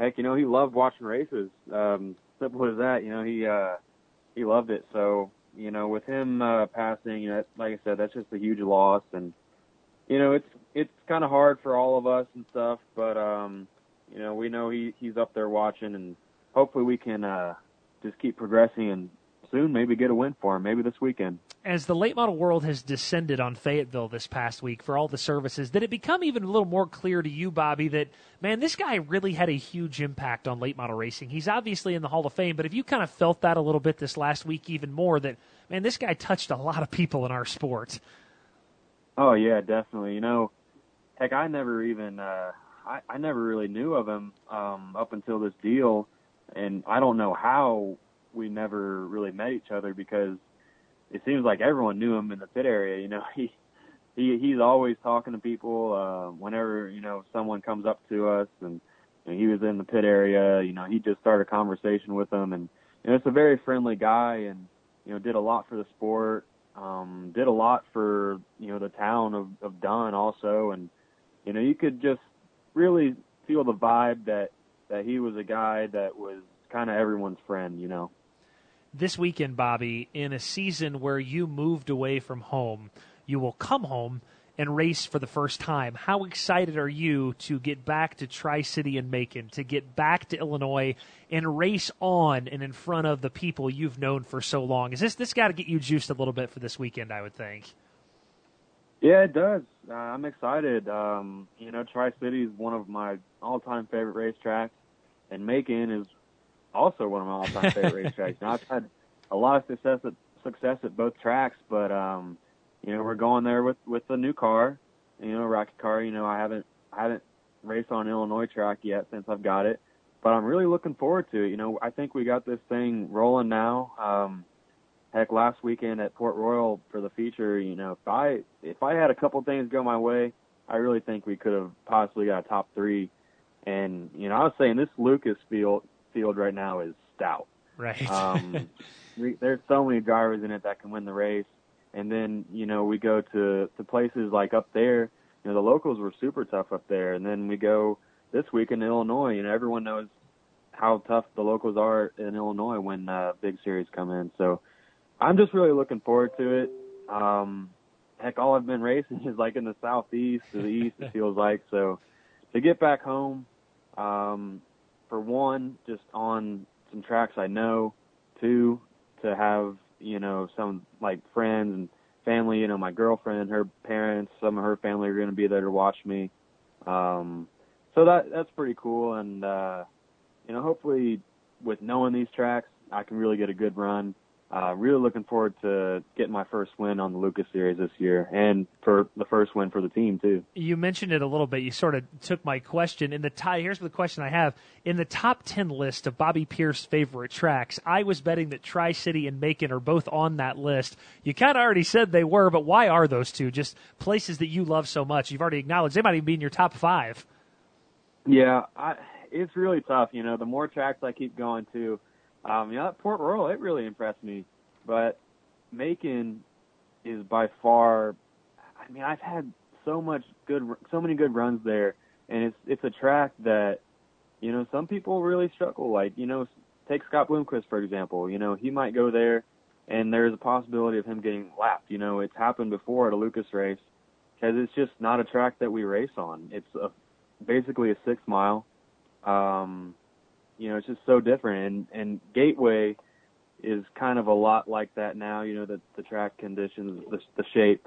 heck, you know, he loved watching races. Um, simple as that. You know, he uh, he loved it. So you know, with him uh, passing, you know, like I said, that's just a huge loss, and you know, it's it's kind of hard for all of us and stuff. But um, you know, we know he he's up there watching, and hopefully we can uh, just keep progressing and soon maybe get a win for him, maybe this weekend as the late model world has descended on Fayetteville this past week for all the services, did it become even a little more clear to you, Bobby, that, man, this guy really had a huge impact on late model racing? He's obviously in the Hall of Fame, but have you kind of felt that a little bit this last week even more that, man, this guy touched a lot of people in our sport? Oh, yeah, definitely. You know, heck, I never even, uh, I, I never really knew of him um, up until this deal, and I don't know how we never really met each other because – it seems like everyone knew him in the pit area. You know, he he he's always talking to people. Uh, whenever you know someone comes up to us, and know, he was in the pit area, you know, he just started a conversation with them, and you know, it's a very friendly guy, and you know, did a lot for the sport. Um, did a lot for you know the town of of Dunn also, and you know, you could just really feel the vibe that that he was a guy that was kind of everyone's friend. You know this weekend, Bobby, in a season where you moved away from home, you will come home and race for the first time. How excited are you to get back to Tri City and Macon, to get back to Illinois and race on and in front of the people you've known for so long? Is this this got to get you juiced a little bit for this weekend? I would think. Yeah, it does. Uh, I'm excited. Um, you know, Tri City is one of my all-time favorite racetracks, and Macon is also one of my all-time favorite racetracks. Now, I've had a lot of success at success at both tracks, but um, you know, we're going there with with a new car, you know, rocket car. You know, I haven't I haven't raced on Illinois track yet since I've got it, but I'm really looking forward to it. You know, I think we got this thing rolling now. Um, heck, last weekend at Port Royal for the feature, you know, if I if I had a couple things go my way, I really think we could have possibly got a top three. And you know, I was saying this Lucas field field right now is stout. Right. um, we, there's so many drivers in it that can win the race, and then you know we go to to places like up there. You know the locals were super tough up there, and then we go this week in Illinois. You know everyone knows how tough the locals are in Illinois when uh, big series come in. So I'm just really looking forward to it. Um, heck, all I've been racing is like in the southeast to the east. It feels like so to get back home. Um, for one, just on some tracks I know. Two, to have you know some like friends and family. You know, my girlfriend, her parents, some of her family are going to be there to watch me. Um, so that that's pretty cool, and uh, you know, hopefully with knowing these tracks, I can really get a good run. Uh, really looking forward to getting my first win on the Lucas Series this year, and for the first win for the team too. You mentioned it a little bit. You sort of took my question in the tie. Here's the question I have: in the top ten list of Bobby Pierce favorite tracks, I was betting that Tri City and Macon are both on that list. You kind of already said they were, but why are those two just places that you love so much? You've already acknowledged they might even be in your top five. Yeah, I, it's really tough. You know, the more tracks I keep going to um, you know, Port Royal, it really impressed me. But Macon is by far. I mean, I've had so much good, so many good runs there, and it's it's a track that, you know, some people really struggle. Like, you know, take Scott Bloomquist for example. You know, he might go there, and there's a possibility of him getting lapped. You know, it's happened before at a Lucas race because it's just not a track that we race on. It's a, basically a six mile. Um, you know, it's just so different. And and Gateway is kind of a lot like that now. You know, the the track conditions, the the shape,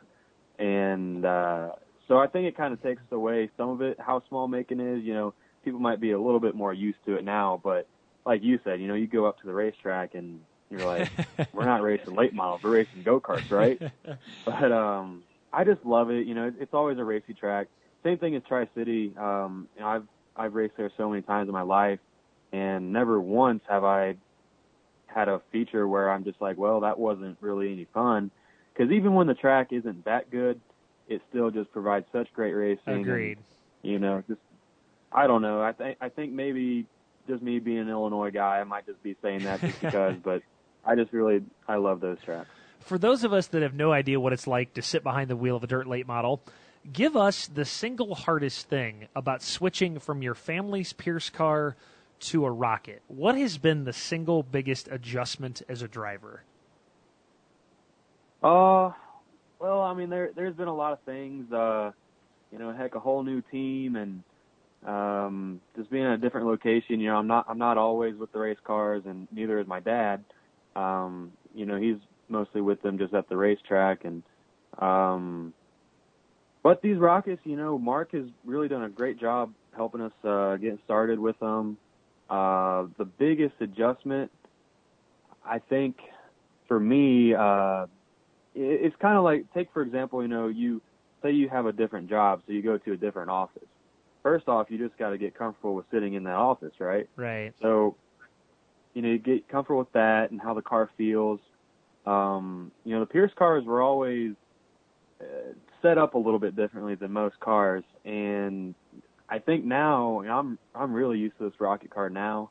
and uh, so I think it kind of takes away some of it. How small Macon is, you know, people might be a little bit more used to it now. But like you said, you know, you go up to the racetrack and you're like, we're not racing late models, we're racing go karts, right? but um, I just love it. You know, it's always a racy track. Same thing as Tri City. Um, you know, I've I've raced there so many times in my life and never once have I had a feature where I'm just like, well, that wasn't really any fun. Because even when the track isn't that good, it still just provides such great racing. Agreed. And, you know, just I don't know. I think I think maybe just me being an Illinois guy, I might just be saying that just because. but I just really I love those tracks. For those of us that have no idea what it's like to sit behind the wheel of a dirt late model, give us the single hardest thing about switching from your family's Pierce car to a rocket. What has been the single biggest adjustment as a driver? Uh, well, I mean, there there's been a lot of things. Uh, you know, heck, a whole new team and um, just being in a different location. You know, I'm not I'm not always with the race cars, and neither is my dad. Um, you know, he's mostly with them just at the racetrack, and um, but these rockets, you know, Mark has really done a great job helping us uh, get started with them. Uh, the biggest adjustment, I think, for me, uh, it's kind of like take for example, you know, you say you have a different job, so you go to a different office. First off, you just got to get comfortable with sitting in that office, right? Right. So, you know, you get comfortable with that and how the car feels. Um, you know, the Pierce cars were always uh, set up a little bit differently than most cars, and I think now I'm I'm really used to this rocket car now.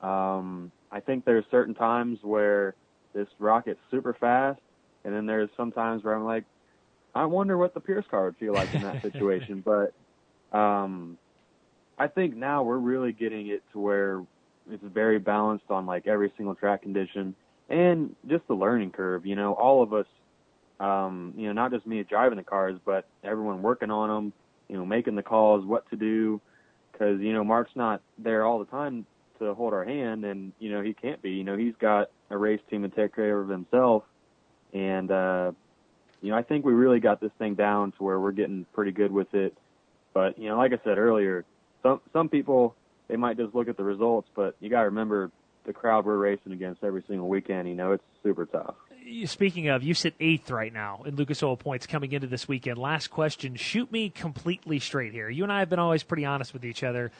Um, I think there's certain times where this rocket's super fast, and then there's some times where I'm like, I wonder what the Pierce car would feel like in that situation. but um, I think now we're really getting it to where it's very balanced on like every single track condition and just the learning curve. You know, all of us, um, you know, not just me driving the cars, but everyone working on them you know, making the calls, what to do, because you know Mark's not there all the time to hold our hand, and you know he can't be. You know he's got a race team to take care of himself, and uh, you know I think we really got this thing down to where we're getting pretty good with it. But you know, like I said earlier, some some people they might just look at the results, but you got to remember the crowd we're racing against every single weekend. You know, it's super tough speaking of, you sit eighth right now in Lucas Oil points coming into this weekend. Last question. Shoot me completely straight here. You and I have been always pretty honest with each other.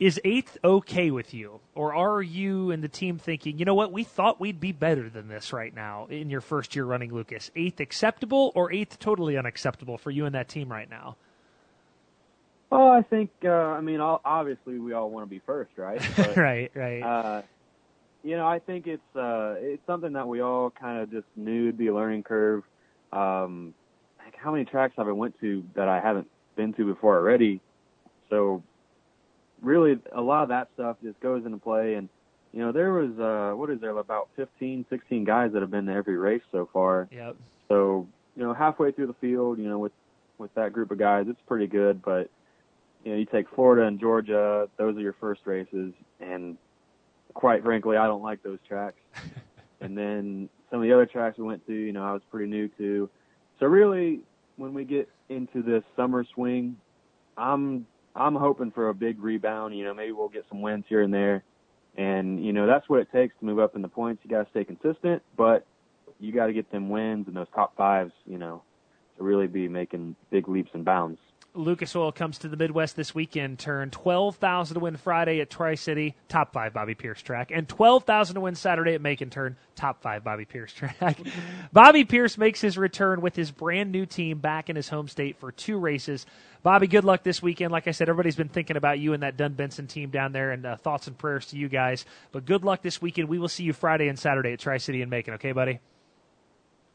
Is eighth okay with you? Or are you and the team thinking, you know what, we thought we'd be better than this right now in your first year running Lucas? Eighth acceptable or eighth totally unacceptable for you and that team right now? Well, I think, uh, I mean, obviously we all want to be first, right? But, right, right. Uh, you know, I think it's uh, it's something that we all kind of just knew would be a learning curve. Um, like how many tracks have I went to that I haven't been to before already? So really, a lot of that stuff just goes into play. And you know, there was uh, what is there about 15, 16 guys that have been to every race so far. Yep. So you know, halfway through the field, you know, with with that group of guys, it's pretty good. But you know, you take Florida and Georgia; those are your first races, and quite frankly, I don't like those tracks. and then some of the other tracks we went to, you know, I was pretty new to. So really, when we get into this summer swing, I'm I'm hoping for a big rebound. You know, maybe we'll get some wins here and there, and you know that's what it takes to move up in the points. You got to stay consistent, but you got to get them wins and those top fives, you know, to really be making big leaps and bounds. Lucas Oil comes to the Midwest this weekend. Turn twelve thousand to win Friday at Tri City, top five Bobby Pierce track, and twelve thousand to win Saturday at Macon Turn, top five Bobby Pierce track. Bobby Pierce makes his return with his brand new team back in his home state for two races. Bobby, good luck this weekend. Like I said, everybody's been thinking about you and that Dunn Benson team down there, and uh, thoughts and prayers to you guys. But good luck this weekend. We will see you Friday and Saturday at Tri City and Macon. Okay, buddy.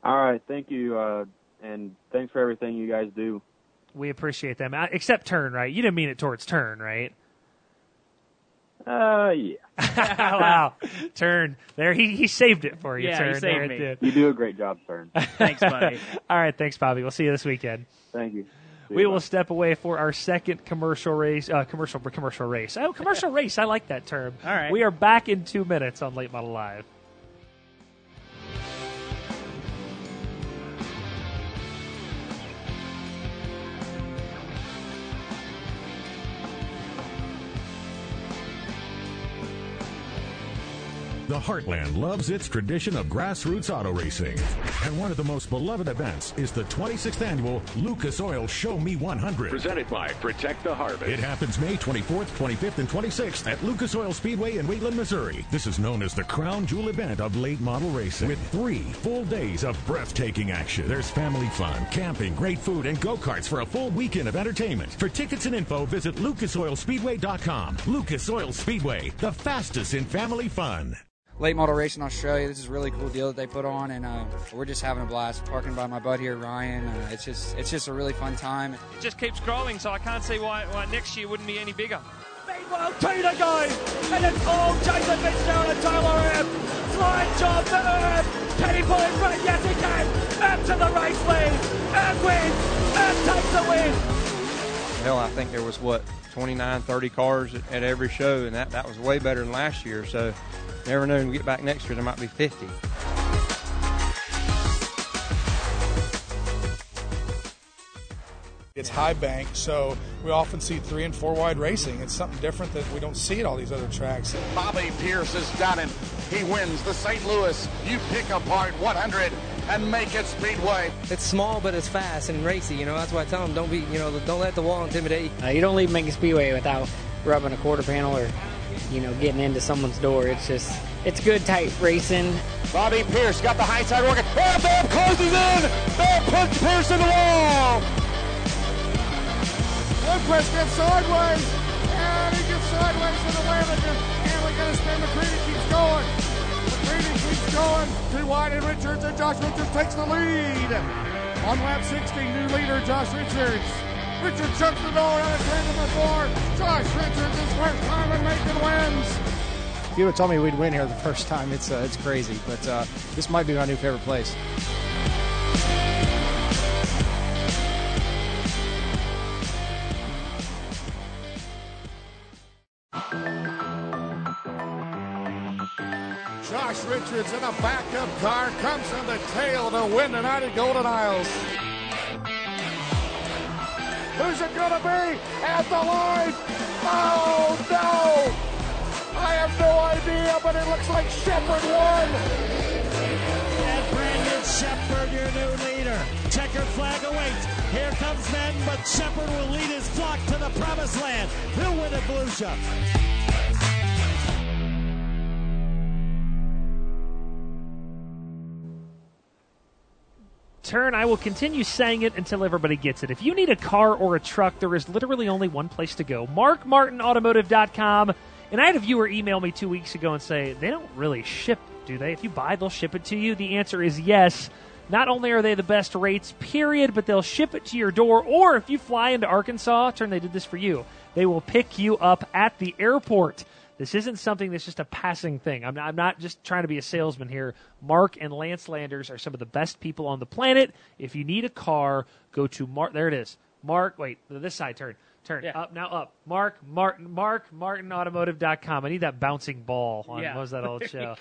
All right, thank you, uh, and thanks for everything you guys do. We appreciate them. Uh, Except turn, right? You didn't mean it towards turn, right? Uh, yeah. wow, turn there. He he saved it for you. Yeah, he saved there. me. It. You do a great job, Turn. Thanks, buddy. All right, thanks, Bobby. We'll see you this weekend. Thank you. See We you, will bye. step away for our second commercial race. Uh, commercial commercial race. Oh, commercial race. I like that term. All right. We are back in two minutes on Late Model Live. The Heartland loves its tradition of grassroots auto racing. And one of the most beloved events is the 26th annual Lucas Oil Show Me 100. Presented by Protect the Harvest. It happens May 24th, 25th, and 26th at Lucas Oil Speedway in Wheatland, Missouri. This is known as the crown jewel event of late model racing with three full days of breathtaking action. There's family fun, camping, great food, and go-karts for a full weekend of entertainment. For tickets and info, visit lucasoilspeedway.com. Lucas Oil Speedway, the fastest in family fun. Late model racing Australia. This is a really cool deal that they put on, and uh, we're just having a blast. Parking by my bud here, Ryan. Uh, it's just it's just a really fun time. It just keeps growing, so I can't see why, why next year wouldn't be any bigger. Meanwhile, Tina goes, and it's all Jason Fitzgerald and Tyler Ebb. Slide job to Ebb. Can he pull it right? Yes, he can. Ebb to the race lead. Ebb wins. Ebb takes the win. Hell, I think there was what 29, 30 cars at, at every show, and that, that was way better than last year. So, never know. When we get back next year, there might be 50. It's high bank, so we often see three and four wide racing. It's something different that we don't see at all these other tracks. Bobby Pierce has done it. He wins the St. Louis You Pick Apart 100 and Macon Speedway. It's small, but it's fast and racy. You know, that's why I tell them don't be, you know, don't let the wall intimidate. Uh, you don't leave Macon Speedway without rubbing a quarter panel or, you know, getting into someone's door. It's just, it's good, tight racing. Bobby Pierce got the high side working. And Babb closes in. Babb puts Pierce in the wall. Lundquist gets sideways, and he gets sideways to the Lanigan. And we got to spin. McCreadie keeps going. McCreadie keeps going. Too wide, and Richards, and Josh Richards takes the lead. On lap 60, new leader, Josh Richards. Richards shuts the door out of turn number four. Josh Richards is first time and Macon wins. If you would have told me we'd win here the first time, it's uh, it's crazy. But uh, this might be my new favorite place. Josh Richards in a backup car comes in the tail to win tonight at Golden Isles. Who's it gonna be at the line? Oh no! I have no idea, but it looks like Sheppard won. And Brandon Sheppard, your new leader. Checker flag awaits. Here comes men, but Sheppard will lead his flock to the promised land. He'll win at Volusia. Turn, I will continue saying it until everybody gets it. If you need a car or a truck, there is literally only one place to go markmartinautomotive.com. And I had a viewer email me two weeks ago and say, they don't really ship, do they? If you buy, they'll ship it to you. The answer is yes. Not only are they the best rates, period, but they'll ship it to your door. Or if you fly into Arkansas, turn, they did this for you. They will pick you up at the airport. This isn't something that's just a passing thing. I'm not, I'm not just trying to be a salesman here. Mark and Lance Landers are some of the best people on the planet. If you need a car, go to Mark. There it is. Mark, wait, this side turn. Turn up now up. Mark Martin Mark Martin MartinAutomotive.com. I need that bouncing ball on Yeah. what was that old show?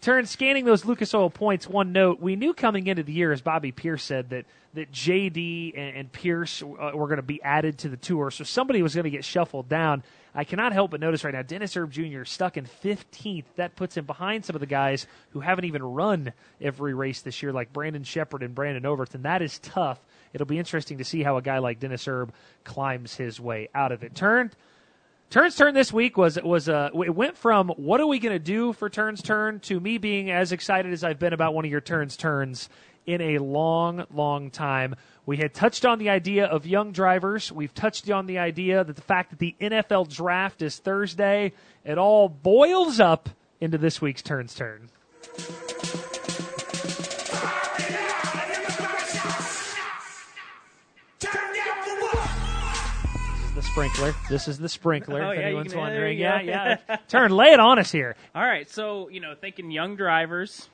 Turn scanning those Lucas Oil points. One note: we knew coming into the year, as Bobby Pierce said, that that JD and, and Pierce uh, were going to be added to the tour, so somebody was going to get shuffled down. I cannot help but notice right now Dennis Erb Jr. stuck in 15th. That puts him behind some of the guys who haven't even run every race this year, like Brandon Sheppard and Brandon Overton. That is tough. It'll be interesting to see how a guy like Dennis Erb climbs his way out of it. Turned. Turns turn this week was was uh, it went from what are we going to do for turns turn to me being as excited as I've been about one of your turns turns in a long, long time. We had touched on the idea of young drivers. We've touched on the idea that the fact that the NFL draft is Thursday. It all boils up into this week's turns turn. This is the sprinkler. This is the sprinkler. Oh, if yeah, anyone's can- wondering. Yeah, yeah. Turn, lay it on us here. All right, so you know, thinking young drivers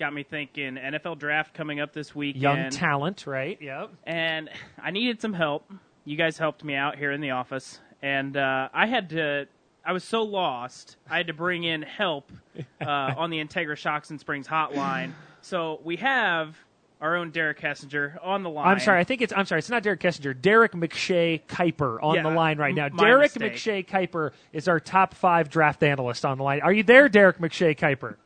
got me thinking NFL draft coming up this weekend. Young talent, right? Yep. and I needed some help. You guys helped me out here in the office, and uh, I had to. I was so lost. I had to bring in help uh, on the Integra Shocks and Springs hotline. So we have our own Derek Kessinger on the line. I'm sorry. I think it's. I'm sorry. It's not Derek Kessinger. Derek McShay Kiper on Yeah, the line right now. Derek mistake. McShay Kiper is our top five draft analyst on the line. Are you there, Derek McShay Kiper?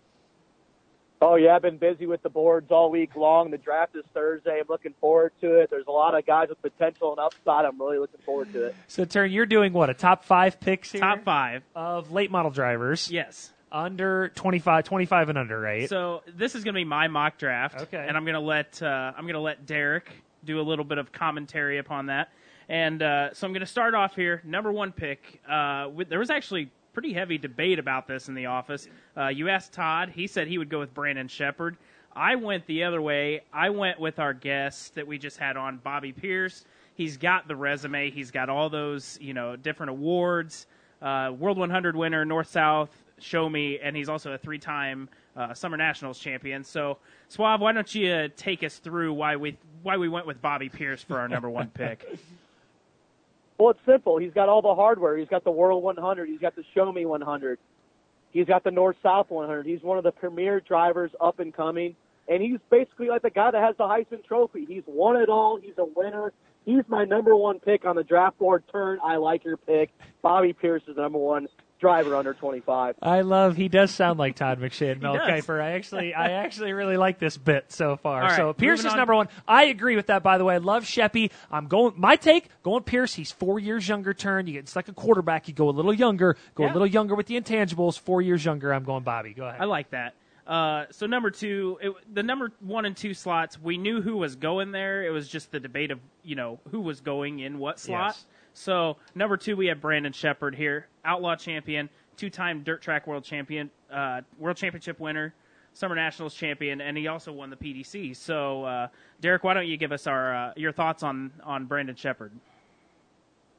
Oh yeah, I've been busy with the boards all week long. The draft is Thursday. I'm looking forward to it. There's a lot of guys with potential and upside. I'm really looking forward to it. So, turn. You're doing what? A top five picks here? Top five of late model drivers. Yes. Under 25, 25 and under, right? So this is going to be my mock draft. Okay. And I'm going to let uh, I'm going to let Derek do a little bit of commentary upon that. And uh, so I'm going to start off here. Number one pick. Uh, with, there was actually pretty heavy debate about this in the office. Uh, you asked Todd. He said he would go with Brandon Sheppard. I went the other way. I went with our guest that we just had on, Bobby Pierce. He's got the resume. He's got all those you know different awards. Uh, World 100 winner, North South, Show Me, and he's also a three-time uh, Summer Nationals champion. So, Suave, why don't you uh, take us through why we why we went with Bobby Pierce for our number one pick? Well, it's simple. He's got all the hardware. He's got the World 100. He's got the Show Me 100. He's got the North South 100. He's one of the premier drivers up and coming. And he's basically like the guy that has the Heisman Trophy. He's won it all. He's a winner. He's my number one pick on the draft board. Turn, I like your pick. Bobby Pierce is number one driver under 25. I love. He does sound like Todd McShay and Mel does. Kiper. I actually, I actually really like this bit so far. All right, so Pierce is on. number one. I agree with that. By the way, I love Sheppy. I'm going. My take going Pierce. He's four years younger. Turn. You get it's like a quarterback. You go a little younger. Go a little younger with the intangibles. Four years younger. I'm going Bobby. Go ahead. I like that. Uh, so number two, it, the number one and two slots, we knew who was going there. It was just the debate of you know who was going in what slot. Yes. So number two, we have Brandon Sheppard here, outlaw champion, two-time dirt track world champion, uh, world championship winner, summer nationals champion, and he also won the PDC. So uh, Derek, why don't you give us our uh, your thoughts on on Brandon Sheppard?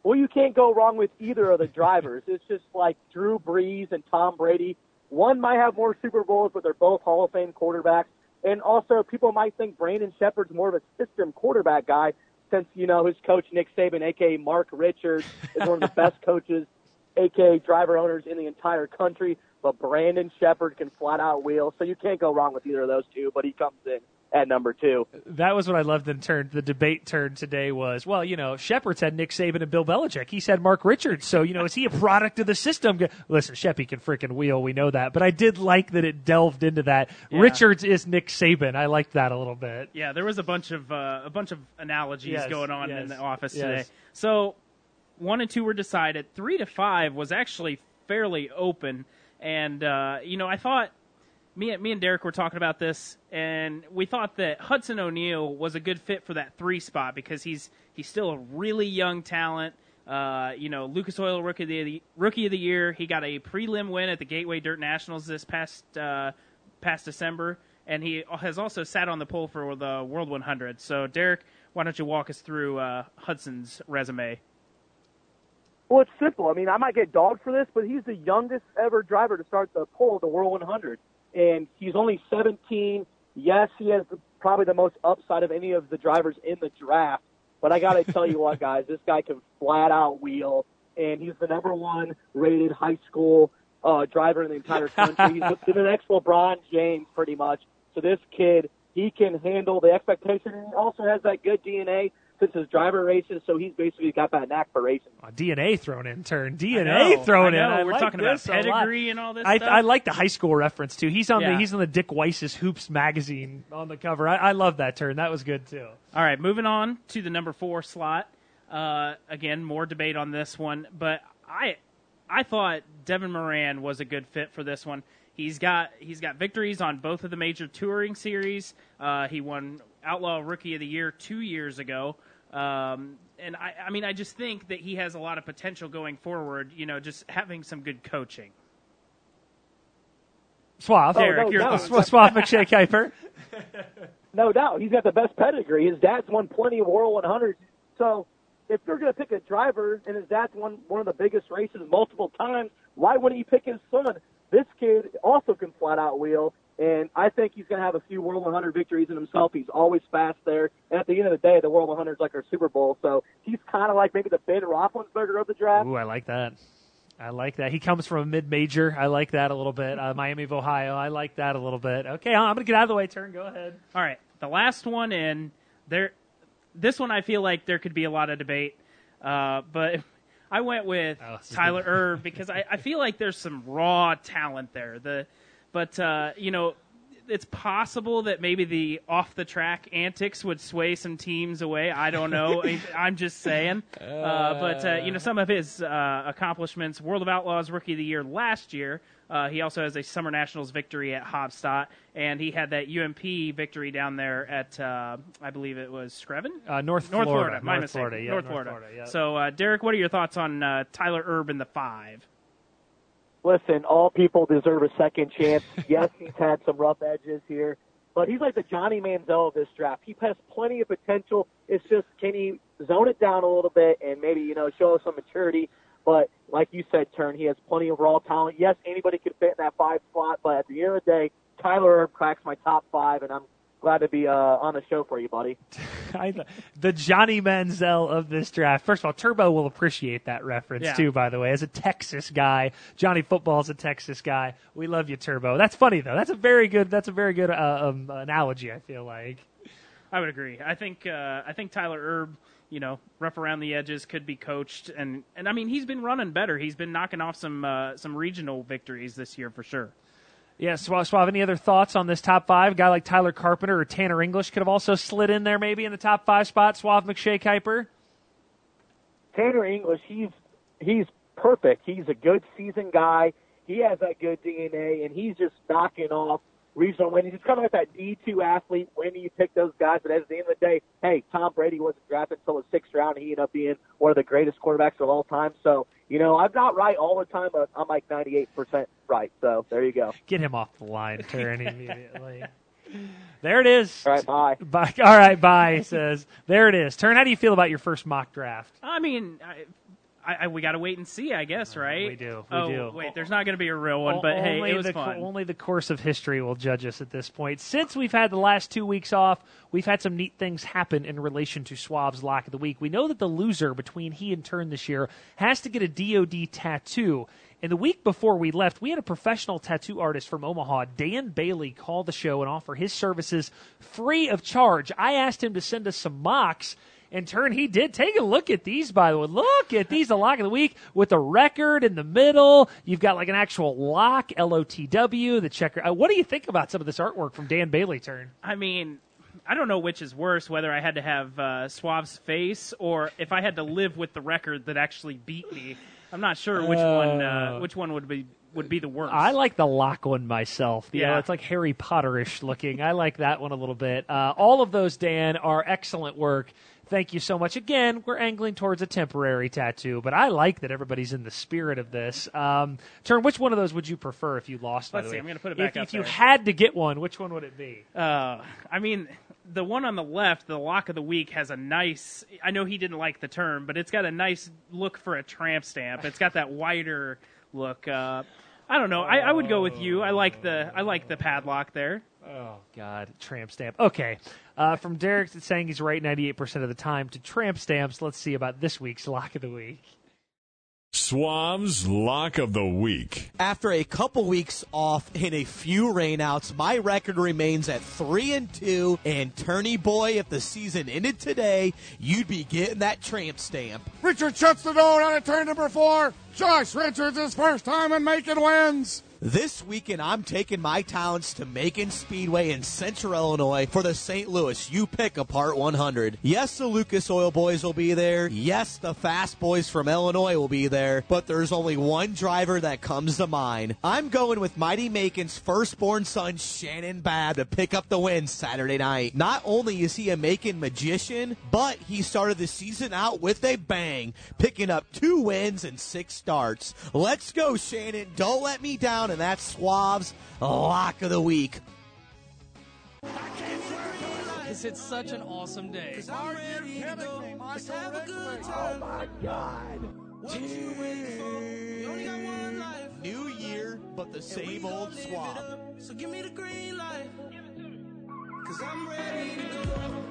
Well, you can't go wrong with either of the drivers. It's just like Drew Brees and Tom Brady. One might have more Super Bowls, but they're both Hall of Fame quarterbacks. And also, people might think Brandon Sheppard's more of a system quarterback guy since, you know, his coach, Nick Saban, a.k.a. Mark Richards, is one of the best coaches, a.k.a. driver owners in the entire country. But Brandon Shepard can flat out wheel, so you can't go wrong with either of those two, but he comes in at number two. That was what I loved. In turn, the debate turn today was, well, you know, Sheppard's had Nick Saban and Bill Belichick. He's had Mark Richards. So, you know, is he a product of the system? Listen, Sheppy can freaking wheel. We know that. But I did like that it delved into that. Yeah. Richards is Nick Saban. I liked that a little bit. Yeah, there was a bunch of uh, a bunch of analogies Yes, going on in the office yes. today. So one and two were decided. Three to five was actually fairly open, and uh, you know I thought me me and Derek were talking about this, and we thought that Hudson O'Neal was a good fit for that three spot because he's he's still a really young talent. Uh, you know, Lucas Oil rookie of the rookie of the year. He got a prelim win at the Gateway Dirt Nationals this past uh, past December, and he has also sat on the pole for the World 100. So, Derek, why don't you walk us through uh, Hudson's resume? Well, it's simple. I mean, I might get dogged for this, but he's the youngest ever driver to start the pole of the World 100, and he's only 17. Yes, he has probably the most upside of any of the drivers in the draft. But I got to tell you what, guys, this guy can flat out wheel, and he's the number one rated high school uh, driver in the entire country. he's the next LeBron James, pretty much. So this kid, he can handle the expectation, and he also has that good DNA since his driver races, so he's basically got that knack for racing. Uh, DNA thrown in turn. DNA know, thrown I in. know. I We're like talking about this pedigree and all this I, stuff. I like the high school reference too. He's on Yeah. the he's on the Dick Weiss's Hoops magazine on the cover. I, I love that turn. That was good too. All right, moving on to the number four slot. Uh, again, more debate on this one, but I I thought Devin Moran was a good fit for this one. He's got he's got victories on both of the major touring series. Uh, he won Outlaw Rookie of the Year two years ago. Um, and I, I mean, I just think that he has a lot of potential going forward. You know, just having some good coaching. Suave. Derek, you're- no. Sw- Suave McShay Kiper. No doubt, he's got the best pedigree. His dad's won plenty of World 100s. So, if you're going to pick a driver and his dad's won one of the biggest races multiple times, why wouldn't you pick his son? This kid also can flat out wheel, and I think he's going to have a few World 100 victories in himself. He's always fast there, and at the end of the day, the World 100 is like our Super Bowl. So he's kind of like maybe the Ben Roethlisberger of the draft. Ooh, I like that. I like that. He comes from a mid-major. I like that a little bit. Uh, Miami of Ohio. I like that a little bit. Okay, I'm going to get out of the way. Turn. Go ahead. All right, the last one in there. This one I feel like there could be a lot of debate, uh, but I went with this is Tyler good. Erb because I, I feel like there's some raw talent there. The but uh, you know it's possible that maybe the off the track antics would sway some teams away. I don't know. I'm just saying. Uh, but uh, you know some of his uh, accomplishments: World of Outlaws Rookie of the Year last year. Uh, he also has a Summer Nationals victory at Hobstadt, and he had that UMP victory down there at, uh, I believe it was Screven? Uh, North North Florida. My North mistake. Florida, yeah, North, North Florida. Florida, yeah. So, uh, Derek, what are your thoughts on uh, Tyler Erb in the five? Listen, all people deserve a second chance. yes, he's had some rough edges here, but he's like the Johnny Manziel of this draft. He has plenty of potential. It's just can he zone it down a little bit and maybe you know show some maturity. But like you said, Turn, he has plenty of raw talent. Yes, anybody could fit in that five slot, but at the end of the day, Tyler Erb cracks my top five, and I'm glad to be uh, on the show for you, buddy. I, the Johnny Manziel of this draft. First of all, Turbo will appreciate that reference Yeah. too. By the way, as a Texas guy, Johnny Football is a Texas guy. We love you, Turbo. That's funny though. That's a very good. That's a very good uh, um, analogy. I feel like. I would agree. I think uh, I think Tyler Erb, you know, rough around the edges, could be coached, and and I mean he's been running better. He's been knocking off some uh, some regional victories this year for sure. Yeah, Suave, Suave, any other thoughts on this top five? A guy like Tyler Carpenter or Tanner English could have also slid in there maybe in the top five spot. Suave McShay Kiper. Tanner English, he's he's perfect. He's a good seasoned guy. He has that good DNA, and he's just knocking off regional wins. He's kind of like that D2 athlete. When do you pick those guys? But at the end of the day, hey, Tom Brady wasn't drafted until the sixth round. He ended up being one of the greatest quarterbacks of all time. So, you know, I'm not right all the time, but I'm like 98% right. So there you go. Get him off the line, Turn immediately. There it is. All right, bye. Bye. All right, bye. He says there it is. Turn. How do you feel about your first mock draft? I mean, I, I, I we got to wait and see, I guess, uh, right? we do, we oh, do. wait, there's not going to be a real one, O- but hey, it was the, fun. Only the course of history will judge us at this point. Since we've had the last two weeks off, we've had some neat things happen in relation to Suave's Lock of the Week. We know that the loser between he and Turn this year has to get a DoD tattoo. And the week before we left, we had a professional tattoo artist from Omaha, Dan Bailey, call the show and offer his services free of charge. I asked him to send us some mocks. In turn, he did. Take a look at these, by the way. Look at these, the lock of the week with the record in the middle. You've got like an actual lock, L O T W, the checker. Uh, what do you think about some of this artwork from Dan Bailey? Turn. I mean, I don't know which is worse, whether I had to have uh, Suave's face or if I had to live with the record that actually beat me. I'm not sure which one uh, Uh, which one would be would be the worst. I like the lock one myself. Know, Yeah. it's like Harry Potterish looking. I like that one a little bit. Uh, all of those, Dan, are excellent work. Thank you so much. Again, we're angling towards a temporary tattoo, but I like that everybody's in the spirit of this. Um, Turn, which one of those would you prefer if you lost? Let's see? I'm gonna put it If- back up If you there. had to get one, which one would it be? Uh, I mean, the one on the left, the lock of the week, has a nice. I know he didn't like the term, but it's got a nice look for a tramp stamp. It's got that wider look. Uh, I don't know. I, I would go with you. I like the I like the padlock there. Oh God, tramp stamp. Okay, uh, from Derek saying he's right 98% of the time to tramp stamps. Let's see about this week's lock of the week. Suave's Lock of the Week. After a couple weeks off and a few rainouts, my record remains at three and two. And Turney boy, if the season ended today, you'd be getting that tramp stamp. Richard shuts the door on a turn number four. Josh Richards, his first time in making wins. This weekend, I'm taking my talents to Macon Speedway in Central Illinois for the St. Louis You Pick a Part 100. Yes, the Lucas Oil Boys will be there. Yes, the Fast Boys from Illinois will be there. But there's only one driver that comes to mind. I'm going with Mighty Macon's firstborn son, Shannon Babb, to pick up the win Saturday night. Not only is he a Macon magician, but he started the season out with a bang, picking up two wins and six starts. Let's go, Shannon. Don't let me down and that's Suave's Lock of the Week. It's such an awesome day. Oh my God. New year, but the same old Suave. So give me the green light. Cause I'm ready to go.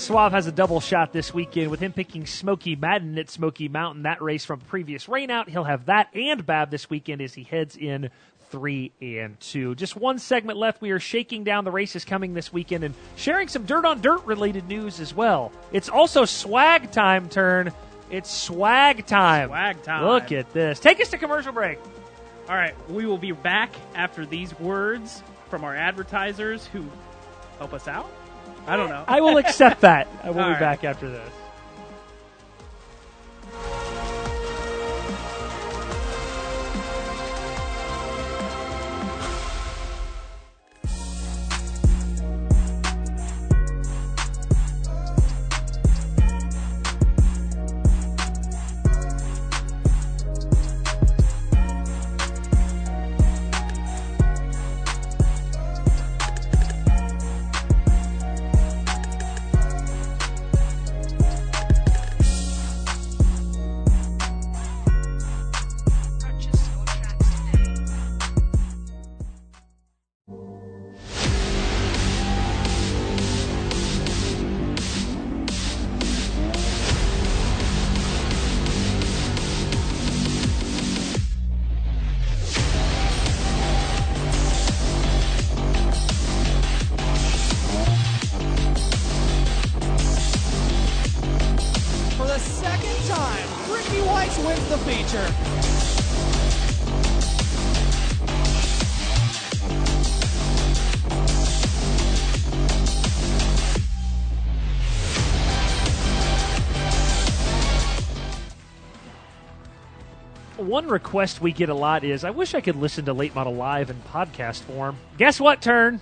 Suave has a double shot this weekend with him picking Smoky Madden at Smoky Mountain. That race from previous rainout. He'll have that and Babb this weekend as he heads in three and two. Just one segment left. We are shaking down the races coming this weekend and sharing some dirt on dirt related news as well. It's also swag time turn. It's swag time. Swag time. Look at this. Take us to commercial break. All right, we will be back after these words from our advertisers who help us out. I don't know. I will accept that. I will All be right. back after this. One request we get a lot is I wish I could listen to Late Model Live in podcast form. Guess what, Turn?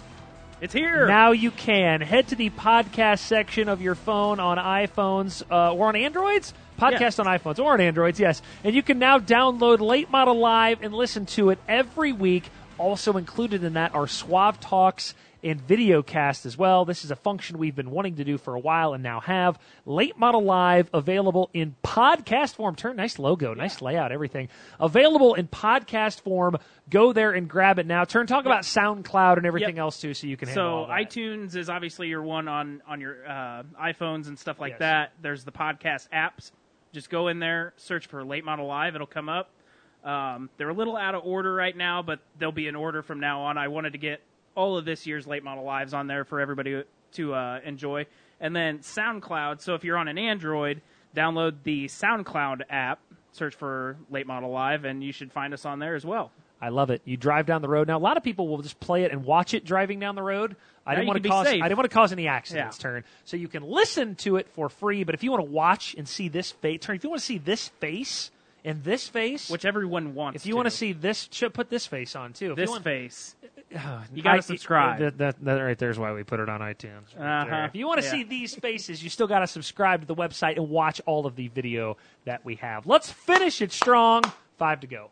It's here. Now you can. Head to the podcast section of your phone on iPhones uh, or on Androids. Podcast Yes. on iPhones or on Androids, yes. And you can now download Late Model Live and listen to it every week. Also included in that are Suave Talks and video cast as well. This is a function we've been wanting to do for a while and now have. Late Model Live available in podcast form. Turn nice logo, nice layout, everything. Available in podcast form. Go there and grab it now. Turn talk about SoundCloud and everything else too, so you can handle So iTunes is obviously your one on on your uh, iPhones and stuff like Yes. that. There's the podcast apps. Just go in there, search for Late Model Live. It'll come up. Um, they're a little out of order right now, but they'll be in order from now on. I wanted to get all of this year's Late Model Lives on there for everybody to uh, enjoy. And then SoundCloud. So if you're on an Android, download the SoundCloud app, search for Late Model Live, and you should find us on there as well. I love it. You drive down the road. Now, a lot of people will just play it and watch it driving down the road. I Now didn't want to cause. safe. I didn't want to cause any accidents. Yeah. Turn. So you can listen to it for free. But if you want to watch and see this face, turn. If you want to see this face and this face, which everyone wants. If you want to see this, should put this face on too. If This want, face. You gotta I- subscribe. That, that, that right there is why we put it on iTunes. right Uh-huh. If you want to Yeah. see these faces, you still got to subscribe to the website and watch all of the video that we have. Let's finish it strong. Five to go.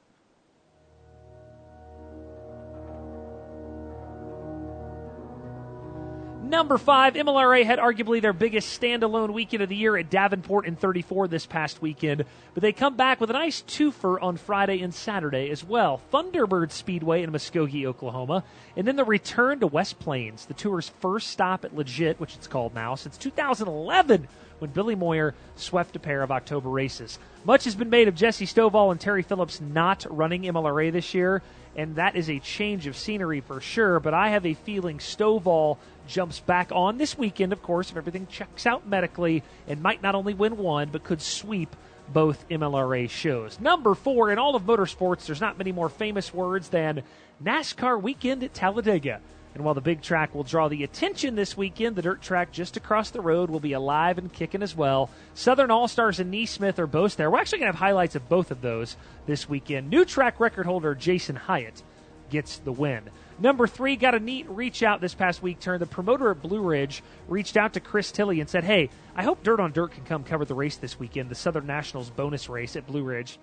Number five, MLRA had arguably their biggest standalone weekend of the year at Davenport in 34 this past weekend, but they come back with a nice twofer on Friday and Saturday as well. Thunderbird Speedway in Muskogee, Oklahoma, and then the return to West Plains, the tour's first stop at Legit, which it's called now, since 2011 when Billy Moyer swept a pair of October races. Much has been made of Jesse Stovall and Terry Phillips not running MLRA this year, and that is a change of scenery for sure, but I have a feeling Stovall jumps back on this weekend, of course, if everything checks out medically, and might not only win one, but could sweep both MLRA shows. Number four, in all of motorsports, there's not many more famous words than NASCAR weekend at Talladega. And while the big track will draw the attention this weekend, the dirt track just across the road will be alive and kicking as well. Southern All Stars and Neesmith are both there. We're actually going to have highlights of both of those this weekend. New track record holder Jason Hyatt gets the win. Number three got a neat reach out this past week turn. The promoter at Blue Ridge reached out to Chris Tilley and said, Hey, I hope Dirt on Dirt can come cover the race this weekend, the Southern Nationals bonus race at Blue Ridge.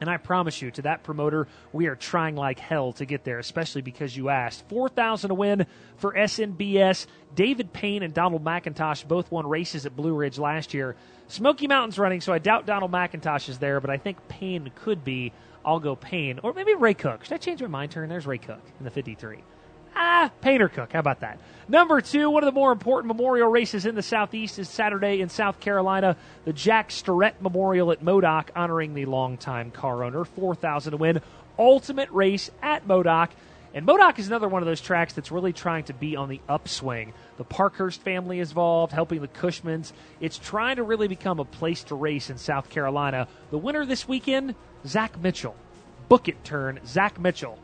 And I promise you, to that promoter, we are trying like hell to get there, especially because you asked. 4,000 to win for SNBS. David Payne and Donald McIntosh both won races at Blue Ridge last year. Smoky Mountain's running, so I doubt Donald McIntosh is there, but I think Payne could be. I'll go Payne. Or maybe Ray Cook. Should I change my mind turn? There's Ray Cook in the 53. Ah, Painter Cook. How about that? Number two, one of the more important memorial races in the Southeast is Saturday in South Carolina, the Jack Starrett Memorial at Modoc, honoring the longtime car owner. 4,000 to win. Ultimate race at Modoc. And Modoc is another one of those tracks that's really trying to be on the upswing. The Parkhurst family is involved, helping the Cushmans. It's trying to really become a place to race in South Carolina. The winner this weekend, Zach Mitchell. Book it turn, Zach Mitchell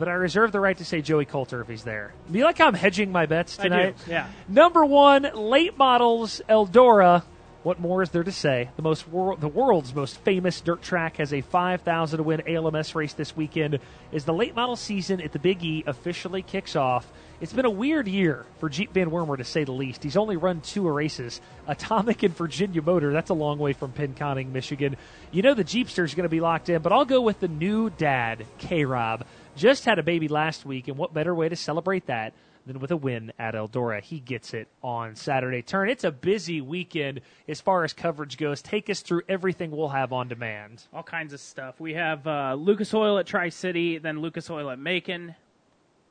but I reserve the right to say Joey Coulter if he's there. You like how I'm hedging my bets I do, tonight? yeah. Number one, late models Eldora. What more is there to say? The most wor- the world's most famous dirt track has a 5,000 to win ALMS race this weekend. As the late model season at the Big E officially kicks off, it's been a weird year for Jeep Van Wormer to say the least. He's only run two races, Atomic and Virginia Motor. That's a long way from Pinconning, Michigan. You know the Jeepster's going to be locked in, but I'll go with the new dad, K Rob. Just had a baby last week, and what better way to celebrate that than with a win at Eldora? He gets it on Saturday. Turn. It's a busy weekend as far as coverage goes. Take us through everything we'll have on demand. All kinds of stuff. We have uh, Lucas Oil at Tri City, then Lucas Oil at Macon.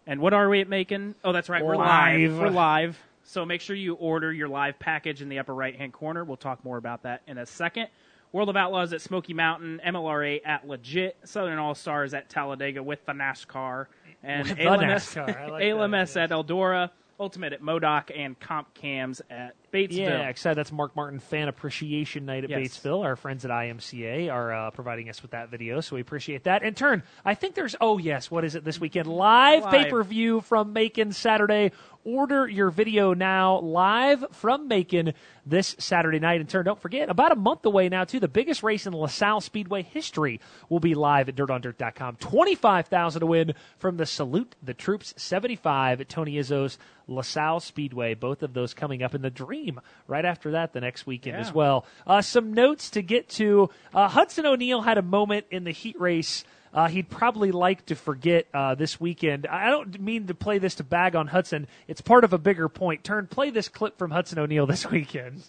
And what are we at Macon? Oh, that's right. We're live. Live. We're live. So make sure you order your live package in the upper right hand corner. We'll talk more about that in a second. World of Outlaws at Smoky Mountain, MLRA at Legit, Southern All Stars at Talladega with the NASCAR, and the ALMS, NASCAR. Like ALMS at Eldora, Ultimate at Modoc, and Comp Cams at Batesville. Yeah, excited. That's Mark Martin Fan Appreciation Night at Yes. Batesville. Our friends at IMCA are uh, providing us with that video, so we appreciate that. In turn, I think there's, oh yes, what is it this weekend? Live, Live. pay per view from Macon Saturday. Order your video now, live from Macon this Saturday night. In turn, don't forget, about a month away now, too, the biggest race in LaSalle Speedway history will be live at dirtondirt.com. 25000 to win from the Salute the Troops 75 at Tony Izzo's LaSalle Speedway. Both of those coming up in the Dream right after that the next weekend Yeah. as well. Uh, some notes to get to. Uh, Hudson O'Neal had a moment in the heat race. Uh, he'd probably like to forget uh, this weekend. I don't mean to play this to bag on Hudson. It's part of a bigger point. Turn, play this clip from Hudson O'Neal this weekend.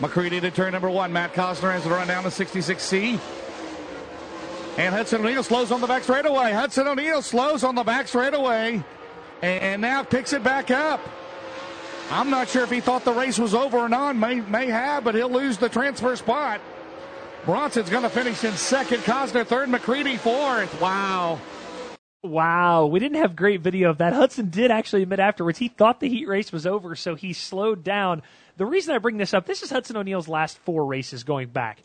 McCreadie to turn number one. Matt Cosner has the run down to 66C. And Hudson O'Neal slows on the back straightaway. Hudson O'Neal slows on the back straightaway and now picks it back up. I'm not sure if he thought the race was over or not. May, may have, but he'll lose the transfer spot. Bronson's going to finish in second. Cosner third. McCreadie fourth. Wow. Wow, we didn't have great video of that. Hudson did actually admit afterwards he thought the heat race was over, so he slowed down. The reason I bring this up, this is Hudson O'Neal's last four races going back.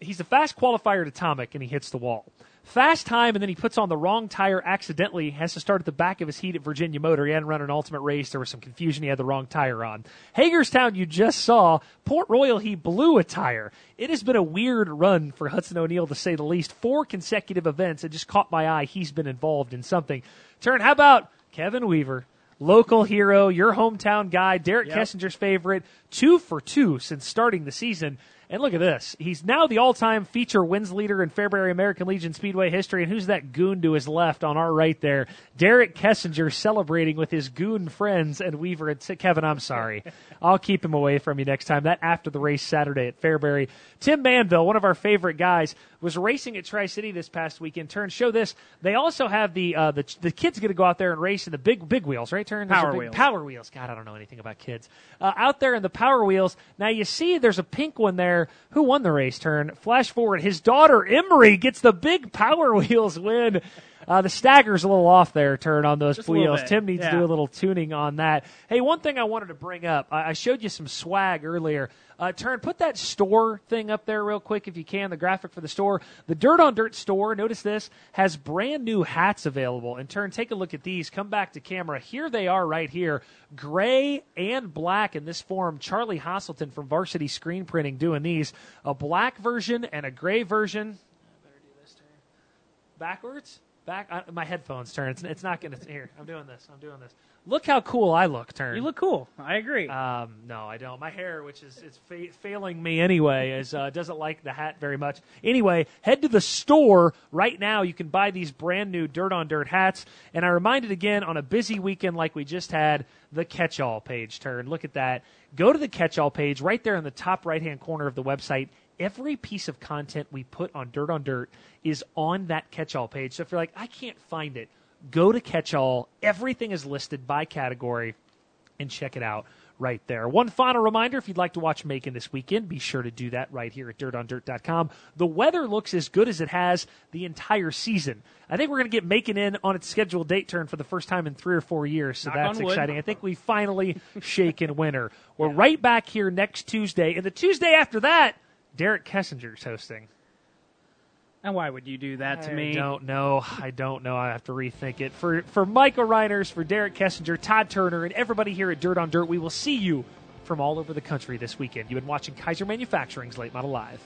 He's a fast qualifier at Atomic, and he hits the wall. Fast time, and then he puts on the wrong tire accidentally, has to start at the back of his heat at Virginia Motor. He hadn't run an ultimate race. There was some confusion. He had the wrong tire on. Hagerstown, you just saw. Port Royal, he blew a tire. It has been a weird run for Hudson O'Neal, to say the least. Four consecutive events. It just caught my eye. He's been involved in something. Turn, how about Kevin Weaver? Local hero, your hometown guy, Derek Yep. Kessinger's favorite, two for two since starting the season. And look at this. He's now the all time feature wins leader in Fairbury American Legion Speedway history. And who's that goon to his left on our right there? Derek Kessinger celebrating with his goon friends and Weaver and Kevin, I'm sorry. I'll keep him away from you next time. That after the race Saturday at Fairbury. Tim Manville, one of our favorite guys, was racing at Tri City this past weekend. Turn, show this. They also have the uh, the, the kids going to go out there and race in the big big wheels, right? Turn Power big- wheels. Power wheels. God, I don't know anything about kids. Uh, out there in the power wheels. Now you see, there's a pink one there. Who won the race? Turn. Flash forward. His daughter Emery gets the big power wheels win. Uh, the stagger's a little off there, turn on those wheels. Tim needs to do a little tuning on that. Hey, one thing I wanted to bring up. I, I showed you some swag earlier. Uh, turn, put that store thing up there real quick if you can. The graphic for the store. The Dirt on Dirt store. Notice this has brand new hats available. And turn, take a look at these. Come back to camera. Here they are, right here, gray and black in this form. Charlie Hasselton from Varsity Screen Printing doing these. A black version and a gray version backwards back I, my headphones turn. It's, it's not gonna here i'm doing this i'm doing this. Look how cool i look turn. You look cool. I agree. um, no i don't. My hair which is it's fa- failing me anyway is uh, doesn't like the hat very much. Anyway head to the store right now. You can buy these brand new dirt on dirt hats. And i reminded again on a busy weekend like we just had the catch all page turn. Look at that. Go to the catch all page right there in the top right hand corner of the website every piece of content we put on Dirt on Dirt is on that catch-all page. So if you're like, I can't find it, go to catch-all. Everything is listed by category and check it out right there. One final reminder if you'd like to watch Macon this weekend, be sure to do that right here at dirtondirt.com. The weather looks as good as it has the entire season. I think we're going to get Macon in on its scheduled date turn for the first time in three or four years, so Knock that's exciting. I think we finally shaken winter. We're right back here next Tuesday, and the Tuesday after that, Derek Kessinger's hosting. and why would you do that to me? I don't know. I don't know. I have to rethink it. For for Michael Reiners, for Derek Kessinger, Todd Turner, and everybody here at Dirt on Dirt, we will see you from all over the country this weekend. You've been watching Keyser Manufacturing's Late Model Live.